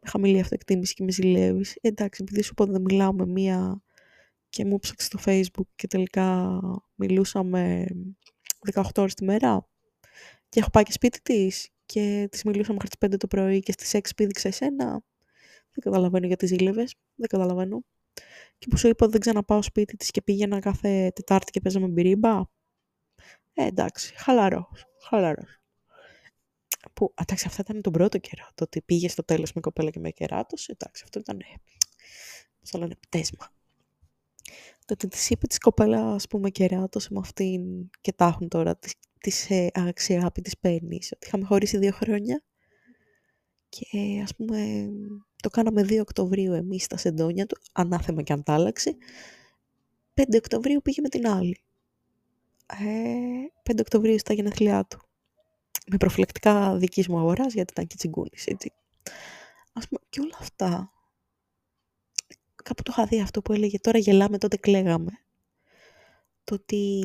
με χαμηλή αυτοεκτίμηση και με ζηλεύεις. Ε, εντάξει, επειδή σου πω δεν μιλάω με μία και μου ψάξε στο facebook και τελικά μιλούσαμε 18 ώρες τη μέρα και έχω πάει και σπίτι της και της μιλούσαμε μέχρι τις 5 το πρωί και στις 6 πήδηξε εσένα. Δεν καταλαβαίνω γιατί ζήλευες, δεν καταλαβαίνω. Και που σου είπα ότι δεν ξαναπάω σπίτι της και πήγαινα κάθε Τετάρτη και παίζαμε μπυρίμπα. Ε, εντάξει, χαλαρός, χαλαρός που, εντάξει, αυτά ήταν τον πρώτο καιρό. Το ότι πήγες στο τέλος με κοπέλα και με κεράτος, εντάξει, αυτό ήταν, πώς το λένε, πτέσμα. Το ότι της είπε της κοπέλας, ας πούμε, κεράτος με αυτήν και τα έχουν τώρα, της, της ε, αγάπη της παίρνεις, ότι είχαμε χωρίσει δύο χρόνια και ας πούμε το κάναμε 2 Οκτωβρίου εμείς στα σεντόνια του, ανάθεμα και αν τα άλλαξε. 5 Οκτωβρίου πήγε με την άλλη. Ε, 5 Οκτωβρίου στα γενέθλιά του με προφυλακτικά δικής μου αγοράς γιατί ήταν και τσιγκούνης, έτσι. Ας πούμε, και όλα αυτά, κάπου το είχα δει αυτό που έλεγε τώρα γελάμε, τότε κλαίγαμε. Το ότι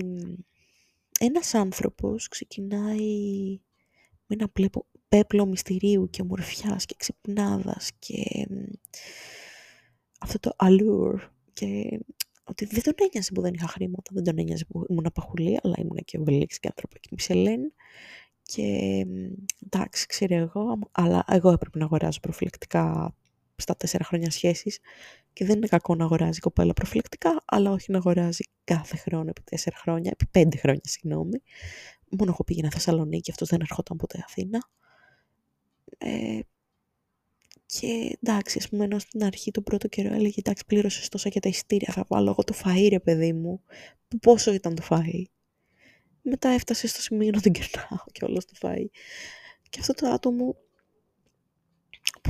ένας άνθρωπος ξεκινάει με ένα πέπλο μυστηρίου και ομορφιάς και ξυπνάδας και αυτό το allure και ότι δεν τον ένοιαζε που δεν είχα χρήματα, δεν τον ένοιαζε που ήμουν απαχουλή, αλλά ήμουν και ο και άνθρωπο και Μισελέν και εντάξει, ξέρω εγώ, αλλά εγώ έπρεπε να αγοράζω προφυλακτικά στα τέσσερα χρόνια σχέσης και δεν είναι κακό να αγοράζει κοπέλα προφυλακτικά, αλλά όχι να αγοράζει κάθε χρόνο επί τέσσερα χρόνια, επί πέντε χρόνια, συγγνώμη. Μόνο εγώ πήγαινα Θεσσαλονίκη, αυτός δεν ερχόταν ποτέ Αθήνα. Ε, και εντάξει, ας πούμε, ενώ στην αρχή το πρώτο καιρό έλεγε εντάξει, πλήρωσες τόσα για τα ειστήρια. Θα βάλω εγώ το φαΐ, ρε παιδί μου. Πόσο ήταν το φαΐ μετά έφτασε στο σημείο να τον κερνάω και όλο το φάει. Και αυτό το άτομο που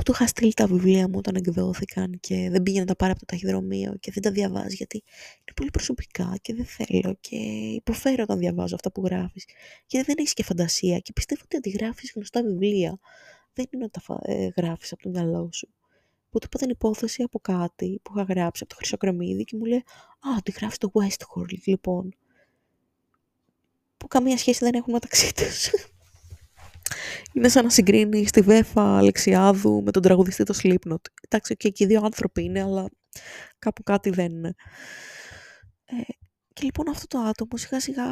του είχα στείλει τα βιβλία μου όταν εκδόθηκαν και δεν πήγαινε να τα πάρει από το ταχυδρομείο και δεν τα διαβάζει γιατί είναι πολύ προσωπικά και δεν θέλω και υποφέρω όταν διαβάζω αυτά που γράφεις. Γιατί δεν έχεις και φαντασία και πιστεύω ότι αντιγράφεις γνωστά βιβλία. Δεν είναι ότι τα ε, γράφεις από το μυαλό σου. Που του είπα την υπόθεση από κάτι που είχα γράψει από το Χρυσοκρεμίδι και μου λέει «Α, αντιγράφεις το Westworld λοιπόν» που καμία σχέση δεν έχουν μεταξύ τους. Είναι σαν να συγκρίνει τη Βέφα Αλεξιάδου με τον τραγουδιστή το Slipknot. Εντάξει, και εκεί δύο άνθρωποι είναι, αλλά κάπου κάτι δεν είναι. Ε, και λοιπόν αυτό το άτομο σιγά σιγά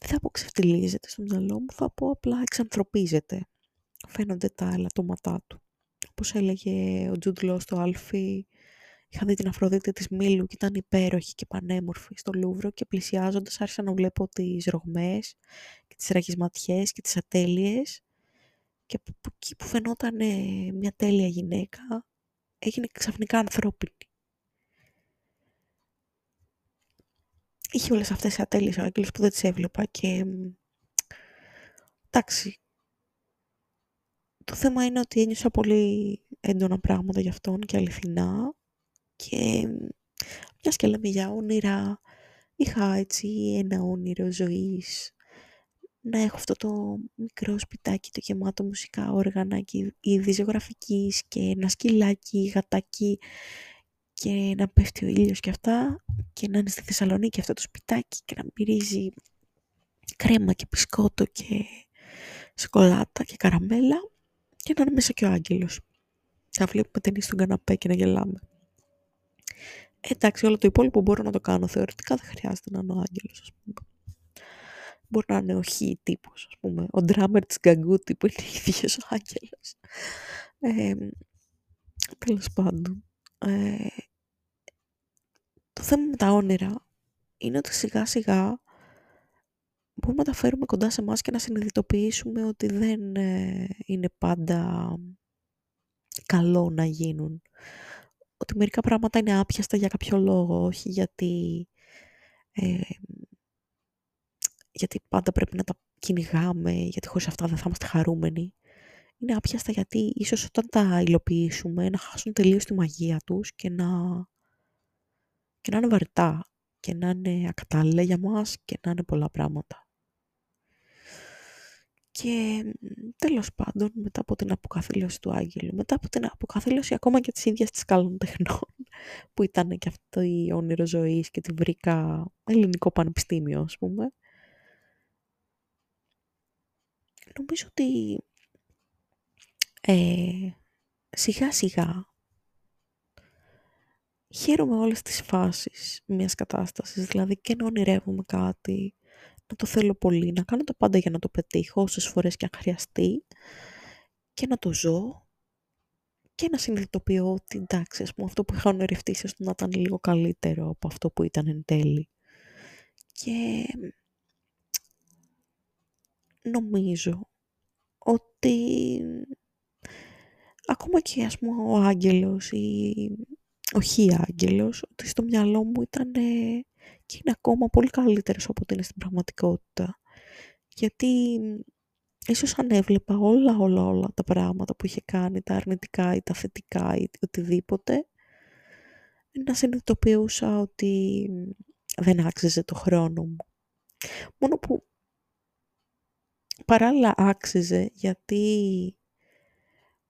δεν θα πω ξεφτιλίζεται στο μυαλό μου, θα πω απλά εξανθρωπίζεται. Φαίνονται τα ελαττώματά του. Όπως έλεγε ο Τζουντ στο Άλφι, Είχα δει την Αφροδίτη της Μήλου και ήταν υπέροχη και πανέμορφη στο Λούβρο και πλησιάζοντας άρχισα να βλέπω τις ρογμές και τις ραγισματιές και τις ατέλειες. Και από εκεί που φαινόταν μια τέλεια γυναίκα έγινε ξαφνικά ανθρώπινη. Είχε όλες αυτές τις ατέλειες ο Άγγελος που δεν τις έβλεπα και εντάξει. Το θέμα είναι ότι ένιωσα πολύ έντονα πράγματα για αυτόν και αληθινά και μιας και λέμε για όνειρα, είχα έτσι ένα όνειρο ζωής. Να έχω αυτό το μικρό σπιτάκι, το γεμάτο μουσικά όργανα και είδη ζωγραφικής και ένα σκυλάκι, γατάκι και να πέφτει ο ήλιος και αυτά και να είναι στη Θεσσαλονίκη αυτό το σπιτάκι και να μυρίζει κρέμα και πισκότο και σοκολάτα και καραμέλα και να είναι μέσα και ο άγγελος. Να βλέπουμε ταινίες στον καναπέ και να γελάμε. Εντάξει, όλο το υπόλοιπο μπορώ να το κάνω θεωρητικά, δεν χρειάζεται να είναι ο άγγελος, ας πούμε. Μπορεί να είναι ο χ τύπος, ας πούμε. Ο ντράμερ της Γκαγκούτη που είναι ίδιος ο άγγελος. Ε, τέλος πάντων. Ε, το θέμα με τα όνειρα είναι ότι σιγά σιγά μπορούμε να τα φέρουμε κοντά σε εμάς και να συνειδητοποιήσουμε ότι δεν ε, είναι πάντα καλό να γίνουν. Ότι μερικά πράγματα είναι άπιαστα για κάποιο λόγο, όχι γιατί, ε, γιατί πάντα πρέπει να τα κυνηγάμε, γιατί χωρίς αυτά δεν θα είμαστε χαρούμενοι. Είναι άπιαστα γιατί ίσως όταν τα υλοποιήσουμε να χάσουν τελείως τη μαγεία τους και να, και να είναι βαρετά και να είναι ακατάλληλα για μας και να είναι πολλά πράγματα. Και τέλος πάντων, μετά από την αποκαθήλωση του Άγγελου, μετά από την αποκαθήλωση ακόμα και της ίδιας της καλών τεχνών, που ήταν και αυτό η όνειρο ζωής και τη βρήκα ελληνικό πανεπιστήμιο, ας πούμε, νομίζω ότι ε, σιγά σιγά χαίρομαι όλες τις φάσεις μιας κατάστασης, δηλαδή και να ονειρεύομαι κάτι, να το θέλω πολύ, να κάνω τα πάντα για να το πετύχω όσες φορές και αν χρειαστεί και να το ζω και να συνειδητοποιώ ότι εντάξει, ας πούμε, αυτό που είχα ονειρευτεί ίσως να ήταν λίγο καλύτερο από αυτό που ήταν εν τέλει. Και νομίζω ότι ακόμα και ας πούμε ο άγγελος ή ο χι άγγελος, ότι στο μυαλό μου ήταν και είναι ακόμα πολύ καλύτερος από ό,τι είναι στην πραγματικότητα. Γιατί ίσως αν έβλεπα όλα, όλα, όλα τα πράγματα που είχε κάνει, τα αρνητικά ή τα θετικά ή οτιδήποτε, να συνειδητοποιούσα ότι δεν άξιζε το χρόνο μου. Μόνο που παράλληλα άξιζε γιατί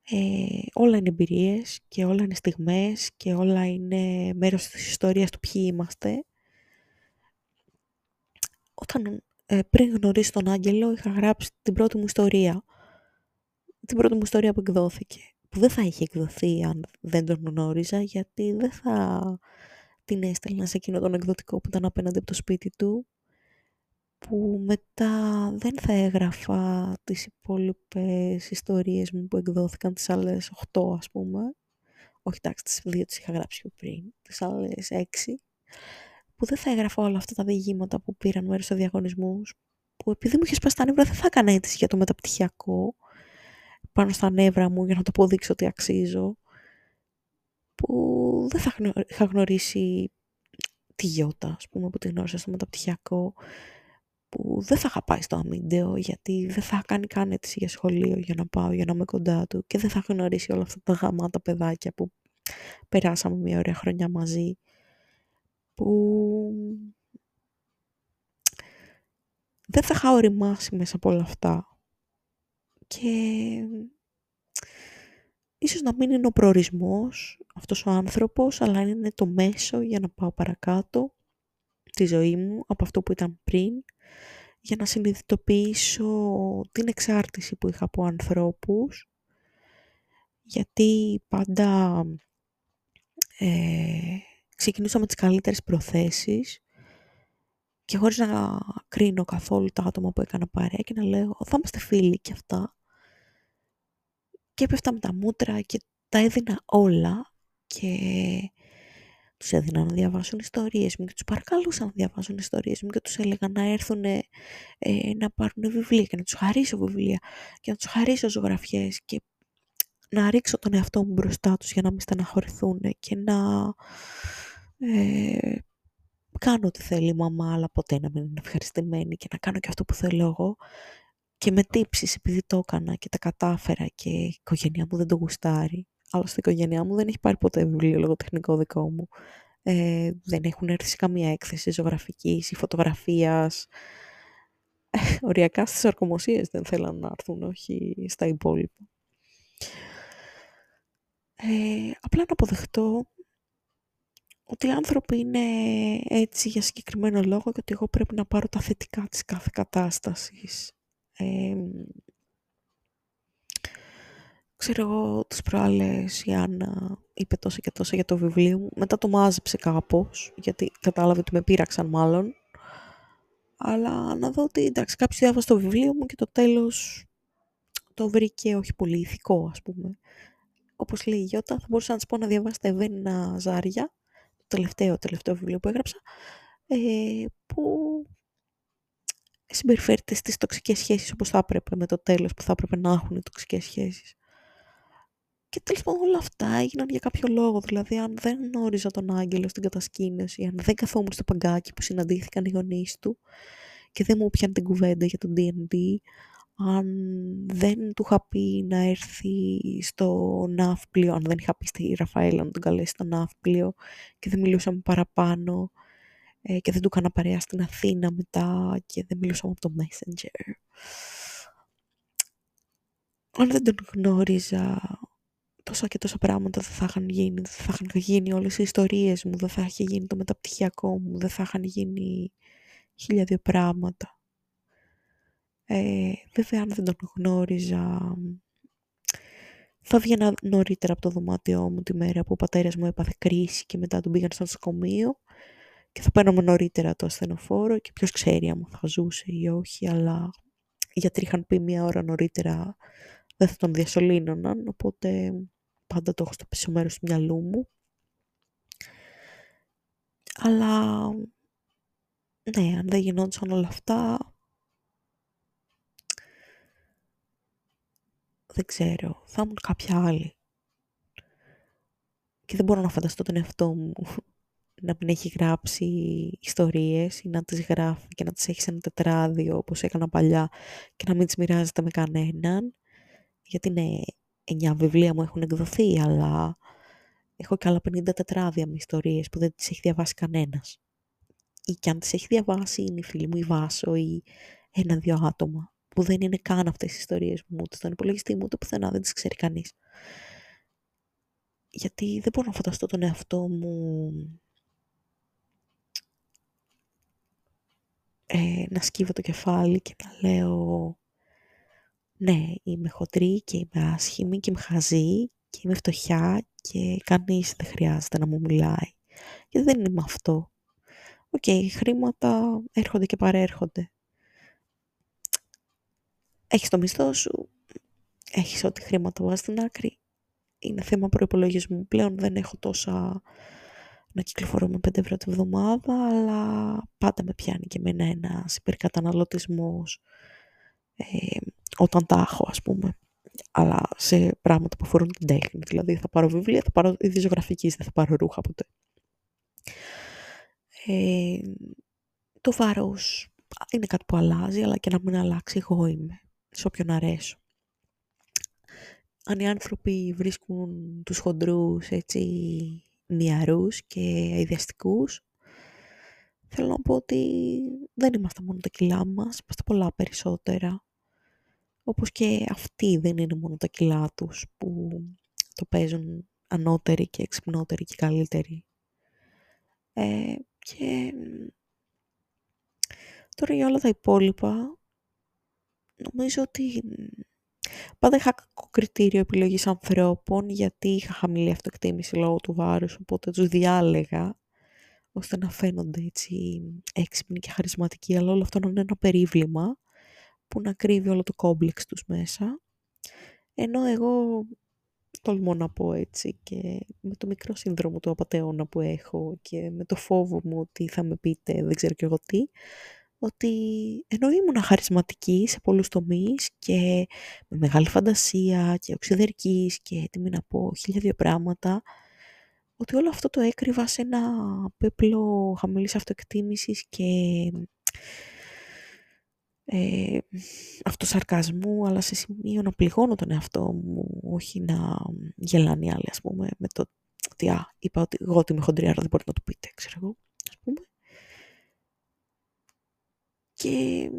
ε, όλα είναι εμπειρίες και όλα είναι στιγμές και όλα είναι μέρος της ιστορίας του ποιοι είμαστε όταν ε, πριν γνωρίσω τον Άγγελο είχα γράψει την πρώτη μου ιστορία. Την πρώτη μου ιστορία που εκδόθηκε. Που δεν θα είχε εκδοθεί αν δεν τον γνώριζα γιατί δεν θα την έστελνα σε εκείνο τον εκδοτικό που ήταν απέναντι από το σπίτι του που μετά δεν θα έγραφα τις υπόλοιπες ιστορίες μου που εκδόθηκαν τις άλλες 8 ας πούμε. Όχι εντάξει, τις δύο τις είχα γράψει πιο πριν, τις άλλες 6 που δεν θα έγραφα όλα αυτά τα διηγήματα που πήραν μέρος σε διαγωνισμούς, που επειδή μου είχε σπάσει τα νεύρα δεν θα έκανα έτσι για το μεταπτυχιακό, πάνω στα νεύρα μου για να το αποδείξω ότι αξίζω, που δεν θα είχα γνωρίσει τη Γιώτα, ας πούμε, που τη γνώρισα στο μεταπτυχιακό, που δεν θα είχα πάει στο αμύντεο, γιατί δεν θα κάνει καν έτσι για σχολείο για να πάω, για να είμαι κοντά του και δεν θα γνωρίσει όλα αυτά τα γαμάτα παιδάκια που περάσαμε μια ωραία χρονιά μαζί που δεν θα είχα οριμάσει μέσα από όλα αυτά. Και ίσως να μην είναι ο προορισμός αυτός ο άνθρωπος, αλλά είναι το μέσο για να πάω παρακάτω τη ζωή μου από αυτό που ήταν πριν, για να συνειδητοποιήσω την εξάρτηση που είχα από ανθρώπους, γιατί πάντα ε, ξεκινούσα με τις καλύτερες προθέσεις και χωρίς να κρίνω καθόλου τα άτομα που έκανα παρέα και να λέω θα είμαστε φίλοι και αυτά. Και έπεφτα με τα μούτρα και τα έδινα όλα και τους έδινα να διαβάσουν ιστορίες μου και τους παρακαλούσα να διαβάσουν ιστορίες μου και τους έλεγα να έρθουν ε, να πάρουν βιβλία και να τους χαρίσω βιβλία και να τους χαρίσω ζωγραφιές και να ρίξω τον εαυτό μου μπροστά τους για να μην στεναχωρηθούν και να ε, κάνω ό,τι θέλει η μαμά, αλλά ποτέ να μην είναι ευχαριστημένη και να κάνω και αυτό που θέλω εγώ. Και με τύψεις επειδή το έκανα και τα κατάφερα και η οικογένειά μου δεν το γουστάρει. Άλλωστε η οικογένειά μου δεν έχει πάρει ποτέ βιβλίο λογοτεχνικό δικό μου. Ε, δεν έχουν έρθει σε καμία έκθεση ζωγραφικής ή φωτογραφίας. Ε, οριακά στις ορκομοσίες δεν θέλαν να έρθουν, όχι στα υπόλοιπα. Ε, απλά να αποδεχτώ ότι οι άνθρωποι είναι έτσι για συγκεκριμένο λόγο και ότι εγώ πρέπει να πάρω τα θετικά της κάθε κατάστασης. Ε, ξέρω εγώ τις προάλλες η Άννα είπε τόσα και τόσα για το βιβλίο μου. Μετά το μάζεψε κάπως, γιατί κατάλαβε ότι με πείραξαν μάλλον. Αλλά να δω ότι εντάξει κάποιος διάβασε το βιβλίο μου και το τέλος το βρήκε όχι πολύ ηθικό ας πούμε. Όπως λέει η Γιώτα, θα μπορούσα να της πω να διαβάσετε Εβένα Ζάρια, το τελευταίο, τελευταίο βιβλίο που έγραψα, ε, που συμπεριφέρεται στις τοξικές σχέσεις όπως θα έπρεπε, με το τέλος που θα έπρεπε να έχουν οι τοξικές σχέσεις. Και τέλος πάντων όλα αυτά έγιναν για κάποιο λόγο. Δηλαδή, αν δεν γνώριζα τον Άγγελο στην κατασκήνωση, αν δεν καθόμουν στο παγκάκι που συναντήθηκαν οι γονείς του και δεν μου πιάνει την κουβέντα για τον DND, αν δεν του είχα πει να έρθει στο ναύπλιο, αν δεν είχα πει στη Ραφαέλα να τον καλέσει στο ναύπλιο και δεν μιλούσαμε παραπάνω ε, και δεν του έκανα παρέα στην Αθήνα μετά και δεν μιλούσαμε από το Messenger. Αν δεν τον γνώριζα τόσα και τόσα πράγματα δεν θα είχαν γίνει, δεν θα είχαν γίνει όλες οι ιστορίες μου, δεν θα είχε γίνει το μεταπτυχιακό μου, δεν θα είχαν γίνει χίλια δύο πράγματα. Ε, βέβαια, αν δεν τον γνώριζα, θα βγαίνα νωρίτερα από το δωμάτιό μου τη μέρα που ο πατέρας μου έπαθε κρίση και μετά τον πήγαν στο νοσοκομείο και θα παίρναμε νωρίτερα το ασθενοφόρο και ποιος ξέρει αν θα ζούσε ή όχι, αλλά οι γιατροί είχαν πει μία ώρα νωρίτερα δεν θα τον διασωλήνωναν, οπότε πάντα το έχω στο πίσω μέρος του μυαλού μου. Αλλά, ναι, αν δεν γινόντουσαν όλα αυτά, δεν ξέρω, θα ήμουν κάποια άλλη. Και δεν μπορώ να φανταστώ τον εαυτό μου να μην έχει γράψει ιστορίες ή να τις γράφει και να τις έχει σε ένα τετράδιο όπως έκανα παλιά και να μην τις μοιράζεται με κανέναν. Γιατί ναι, 9 βιβλία μου έχουν εκδοθεί, αλλά έχω και άλλα 50 τετράδια με ιστορίες που δεν τις έχει διαβάσει κανένας. Ή και αν τις έχει διαβάσει είναι η φίλη μου η Βάσο ή ένα-δυο άτομα που δεν είναι καν αυτές οι ιστορίες μου, ούτε στον υπολογιστή μου, ούτε πουθενά, δεν τις ξέρει κανείς. Γιατί δεν μπορώ να φανταστώ τον εαυτό μου ε, να σκύβω το κεφάλι και να λέω ναι, είμαι χοντρή και είμαι άσχημη και είμαι χαζή και είμαι φτωχιά και κανείς δεν χρειάζεται να μου μιλάει. Και δεν είμαι αυτό. OK, okay, χρήματα έρχονται και παρέρχονται. Έχεις το μισθό σου, έχεις ό,τι χρήματα βάζεις στην άκρη. Είναι θέμα προϋπολογισμού. Πλέον δεν έχω τόσα να κυκλοφορώ με 5 ευρώ τη βδομάδα, αλλά πάντα με πιάνει και εμένα ένας υπερκαταναλωτισμός ε, όταν τα έχω ας πούμε. Αλλά σε πράγματα που αφορούν την τέχνη. Δηλαδή θα πάρω βιβλία, θα πάρω είδη δεν θα πάρω ρούχα ποτέ. Ε, το βάρος είναι κάτι που αλλάζει, αλλά και να μην αλλάξει εγώ είμαι. Σε όποιον αρέσω. Αν οι άνθρωποι βρίσκουν τους χοντρούς έτσι νιαρούς και αειδιαστικούς, θέλω να πω ότι δεν είμαστε μόνο τα κιλά μας, είμαστε πολλά περισσότερα. Όπως και αυτοί δεν είναι μόνο τα κιλά τους που το παίζουν ανώτεροι και εξυπνότεροι και καλύτεροι. Ε, και τώρα για όλα τα υπόλοιπα, νομίζω ότι πάντα είχα κακό κριτήριο επιλογής ανθρώπων γιατί είχα χαμηλή αυτοεκτίμηση λόγω του βάρους, οπότε τους διάλεγα ώστε να φαίνονται έτσι έξυπνοι και χαρισματικοί, αλλά όλο αυτό να είναι ένα περίβλημα που να κρύβει όλο το κόμπλεξ τους μέσα. Ενώ εγώ τολμώ να πω έτσι και με το μικρό σύνδρομο του απαταιώνα που έχω και με το φόβο μου ότι θα με πείτε δεν ξέρω και εγώ τι, ότι ενώ ήμουν χαρισματική σε πολλούς τομείς και με μεγάλη φαντασία και οξυδερκής και έτοιμη να πω χίλια δύο πράγματα, ότι όλο αυτό το έκρυβα σε ένα πέπλο χαμηλής αυτοεκτίμησης και ε, αυτοσαρκασμού, αλλά σε σημείο να πληγώνω τον εαυτό μου, όχι να γελάνε οι άλλοι, ας πούμε, με το ότι α, είπα ότι εγώ ότι είμαι χοντρή, άρα δεν μπορείτε να το πείτε, ξέρω εγώ, ας πούμε. Και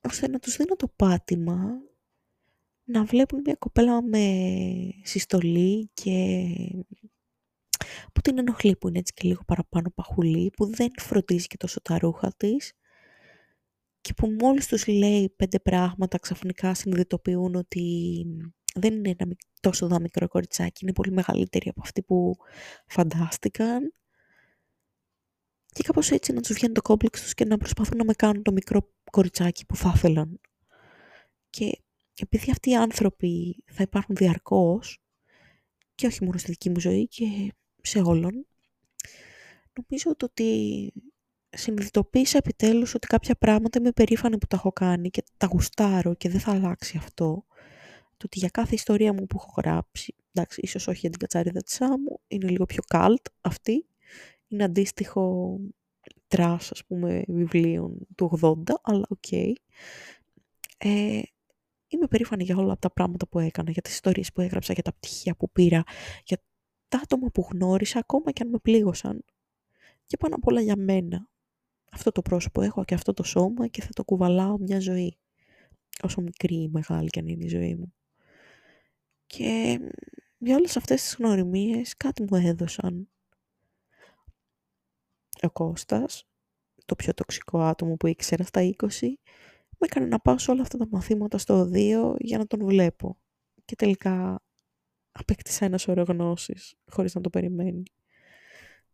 ώστε να τους δίνω το πάτημα να βλέπουν μια κοπέλα με συστολή και που την ενοχλεί, που είναι έτσι και λίγο παραπάνω παχουλή, που δεν φροντίζει και τόσο τα ρούχα της και που μόλις τους λέει πέντε πράγματα ξαφνικά συνειδητοποιούν ότι δεν είναι ένα τόσο δά μικρό κοριτσάκι, είναι πολύ μεγαλύτερη από αυτή που φαντάστηκαν και κάπως έτσι να τους βγαίνει το κόμπλεξ τους και να προσπαθούν να με κάνουν το μικρό κοριτσάκι που θα ήθελαν. Και επειδή αυτοί οι άνθρωποι θα υπάρχουν διαρκώς και όχι μόνο στη δική μου ζωή και σε όλων, νομίζω ότι συνειδητοποίησα επιτέλους ότι κάποια πράγματα είμαι περήφανη που τα έχω κάνει και τα γουστάρω και δεν θα αλλάξει αυτό. Το ότι για κάθε ιστορία μου που έχω γράψει, εντάξει, ίσως όχι για την κατσαρίδα της άμμου, είναι λίγο πιο καλτ αυτή. Είναι αντίστοιχο trash, ας πούμε, βιβλίων του 80, αλλά OK. Okay. Ε, είμαι περήφανη για όλα τα πράγματα που έκανα, για τις ιστορίες που έγραψα, για τα πτυχία που πήρα, για τα άτομα που γνώρισα, ακόμα και αν με πλήγωσαν. Και πάνω απ' όλα για μένα. Αυτό το πρόσωπο έχω και αυτό το σώμα και θα το κουβαλάω μια ζωή. Όσο μικρή ή μεγάλη και αν είναι η ζωή μου. Και για όλες αυτές τις γνωριμίες κάτι μου έδωσαν. Ο Κώστας, το πιο τοξικό άτομο που ήξερα στα 20, με έκανε να πάω σε όλα αυτά τα μαθήματα στο οδείο για να τον βλέπω. Και τελικά απέκτησα ένα σωρό γνώσεις, χωρίς να το περιμένει.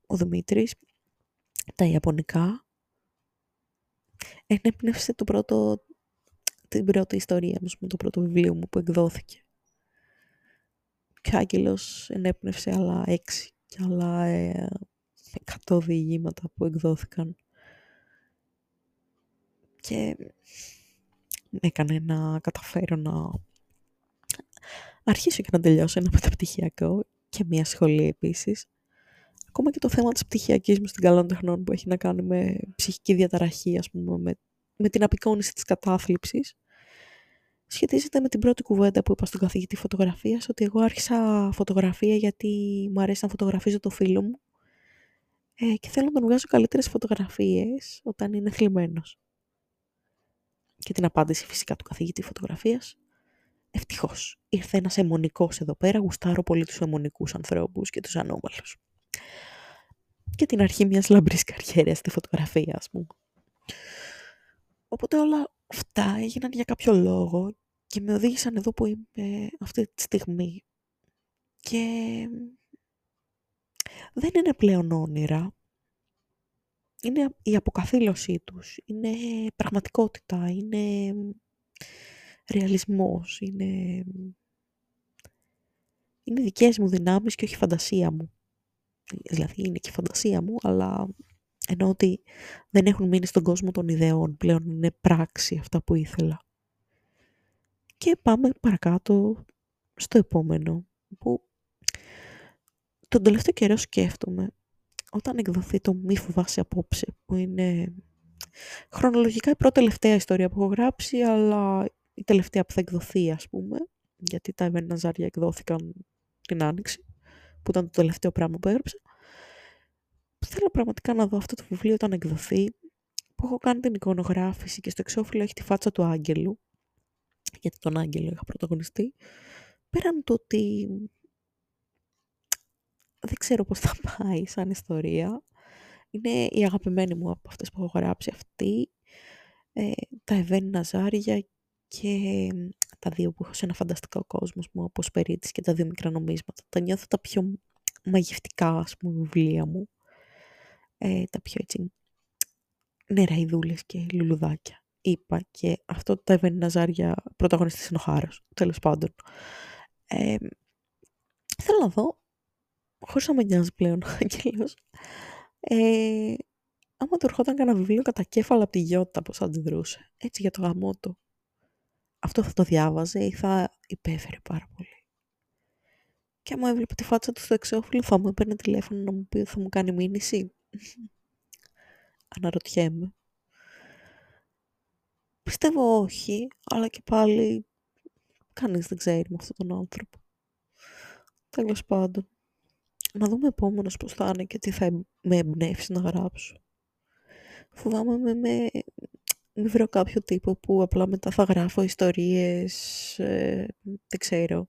Ο Δημήτρης, τα Ιαπωνικά, ενέπνευσε το πρώτο, την πρώτη ιστορία μου, το πρώτο βιβλίο μου που εκδόθηκε. Και ο Άγγελος ενέπνευσε άλλα έξι και άλλα ε, εκατό διηγήματα που εκδόθηκαν. Και έκανε να καταφέρω να αρχίσω και να τελειώσω ένα μεταπτυχιακό και μια σχολή επίσης. Ακόμα και το θέμα της πτυχιακής μου στην καλών τεχνών που έχει να κάνει με ψυχική διαταραχή, ας πούμε, με, με την απεικόνηση της κατάθλιψης, σχετίζεται με την πρώτη κουβέντα που είπα στον καθηγητή φωτογραφίας, ότι εγώ άρχισα φωτογραφία γιατί μου αρέσει να φωτογραφίζω το φίλο μου ε, και θέλω να τον βγάζω καλύτερες φωτογραφίες όταν είναι θλιμμένος. Και την απάντηση φυσικά του καθηγητή φωτογραφίας. Ευτυχώς. Ήρθε ένας αιμονικός εδώ πέρα. Γουστάρω πολύ τους αιμονικούς ανθρώπους και τους ανώμαλους. Και την αρχή μιας λαμπρής καριέρας στη φωτογραφία, ας πούμε. Οπότε όλα αυτά έγιναν για κάποιο λόγο και με οδήγησαν εδώ που είμαι αυτή τη στιγμή. Και δεν είναι πλέον όνειρα είναι η αποκαθήλωσή τους, είναι πραγματικότητα, είναι ρεαλισμός, είναι, είναι δικές μου δυνάμεις και όχι φαντασία μου. Δηλαδή είναι και η φαντασία μου, αλλά ενώ ότι δεν έχουν μείνει στον κόσμο των ιδεών, πλέον είναι πράξη αυτά που ήθελα. Και πάμε παρακάτω στο επόμενο, που τον τελευταίο καιρό σκέφτομαι όταν εκδοθεί το «Μη φοβάσαι απόψε», που είναι χρονολογικά η πρώτη τελευταία ιστορία που έχω γράψει, αλλά η τελευταία που θα εκδοθεί, ας πούμε, γιατί τα Εβένα Ζάρια εκδόθηκαν την Άνοιξη, που ήταν το τελευταίο πράγμα που έγραψα. Θέλω πραγματικά να δω αυτό το βιβλίο όταν εκδοθεί, που έχω κάνει την εικονογράφηση και στο εξώφυλλο έχει τη φάτσα του Άγγελου, γιατί τον Άγγελο είχα πρωταγωνιστεί, πέραν το ότι δεν ξέρω πώς θα πάει σαν ιστορία. Είναι η αγαπημένη μου από αυτές που έχω γράψει αυτή. Ε, τα Εβένι Ναζάρια και τα δύο που έχω σε ένα φανταστικό κόσμος μου, όπως Περίτης και τα δύο μικρά νομίσματα. Τα νιώθω τα πιο μαγευτικά, ας πούμε, βιβλία μου. Ε, τα πιο έτσι νεραϊδούλες και λουλουδάκια. Είπα και αυτό τα Εβένι Ναζάρια πρωταγωνιστής είναι ο Χάρος, τέλος πάντων. Ε, θέλω να δω χωρίς να με νοιάζει πλέον ο Άγγελος, ε, άμα του ερχόταν κανένα βιβλίο κατά κέφαλα από τη Γιώτα, πώς θα αντιδρούσε. Έτσι για το γαμό του. Αυτό θα το διάβαζε ή θα υπέφερε πάρα πολύ. Και άμα έβλεπε τη φάτσα του στο εξώφυλλο, θα μου έπαιρνε τηλέφωνο να μου πει ότι θα μου κάνει μήνυση. Αναρωτιέμαι. Πιστεύω όχι, αλλά και πάλι κανείς δεν ξέρει με αυτόν τον άνθρωπο. Τέλος πάντων να δούμε επόμενος πώς θα είναι και τι θα με εμπνεύσει να γράψω. Φοβάμαι με, με, με βρω κάποιο τύπο που απλά μετά θα γράφω ιστορίες, ε, δεν ξέρω,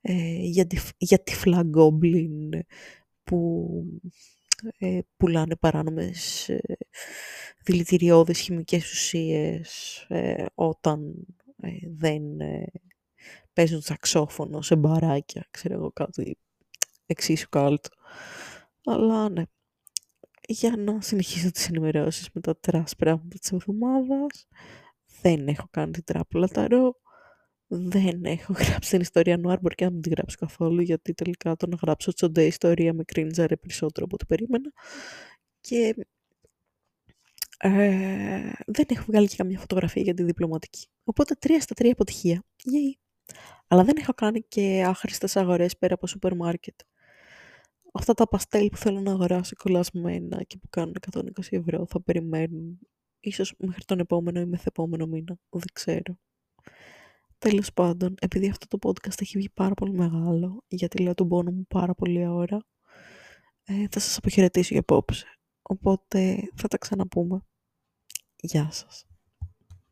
ε, για, τη, για τυφλά γκόμπλιν που ε, πουλάνε παράνομες ε, δηλητηριώδεις χημικές ουσίες ε, όταν ε, δεν ε, παίζουν σαξόφωνο σε μπαράκια, ξέρω εγώ κάτι εξίσου κάλτο. Αλλά ναι, για να συνεχίσω τις ενημερώσεις με τα τεράστια πράγματα της εβδομάδας. Δεν έχω κάνει την τράπουλα ταρό. Δεν έχω γράψει την ιστορία Νουάρ, μπορεί και να μην την γράψω καθόλου, γιατί τελικά το να γράψω τσοντέ ιστορία με κρίντζαρε περισσότερο από ό,τι περίμενα. Και ε, δεν έχω βγάλει και καμία φωτογραφία για τη διπλωματική. Οπότε τρία στα τρία αποτυχία. Yay. Αλλά δεν έχω κάνει και άχρηστες αγορές πέρα από σούπερ μάρκετ αυτά τα παστέλ που θέλω να αγοράσω κολλασμένα και που κάνουν 120 ευρώ θα περιμένουν ίσως μέχρι τον επόμενο ή μεθεπόμενο μήνα, δεν ξέρω. Τέλος πάντων, επειδή αυτό το podcast έχει βγει πάρα πολύ μεγάλο, γιατί λέω τον πόνο μου πάρα πολύ ώρα, ε, θα σας αποχαιρετήσω για απόψε. Οπότε θα τα ξαναπούμε. Γεια σας.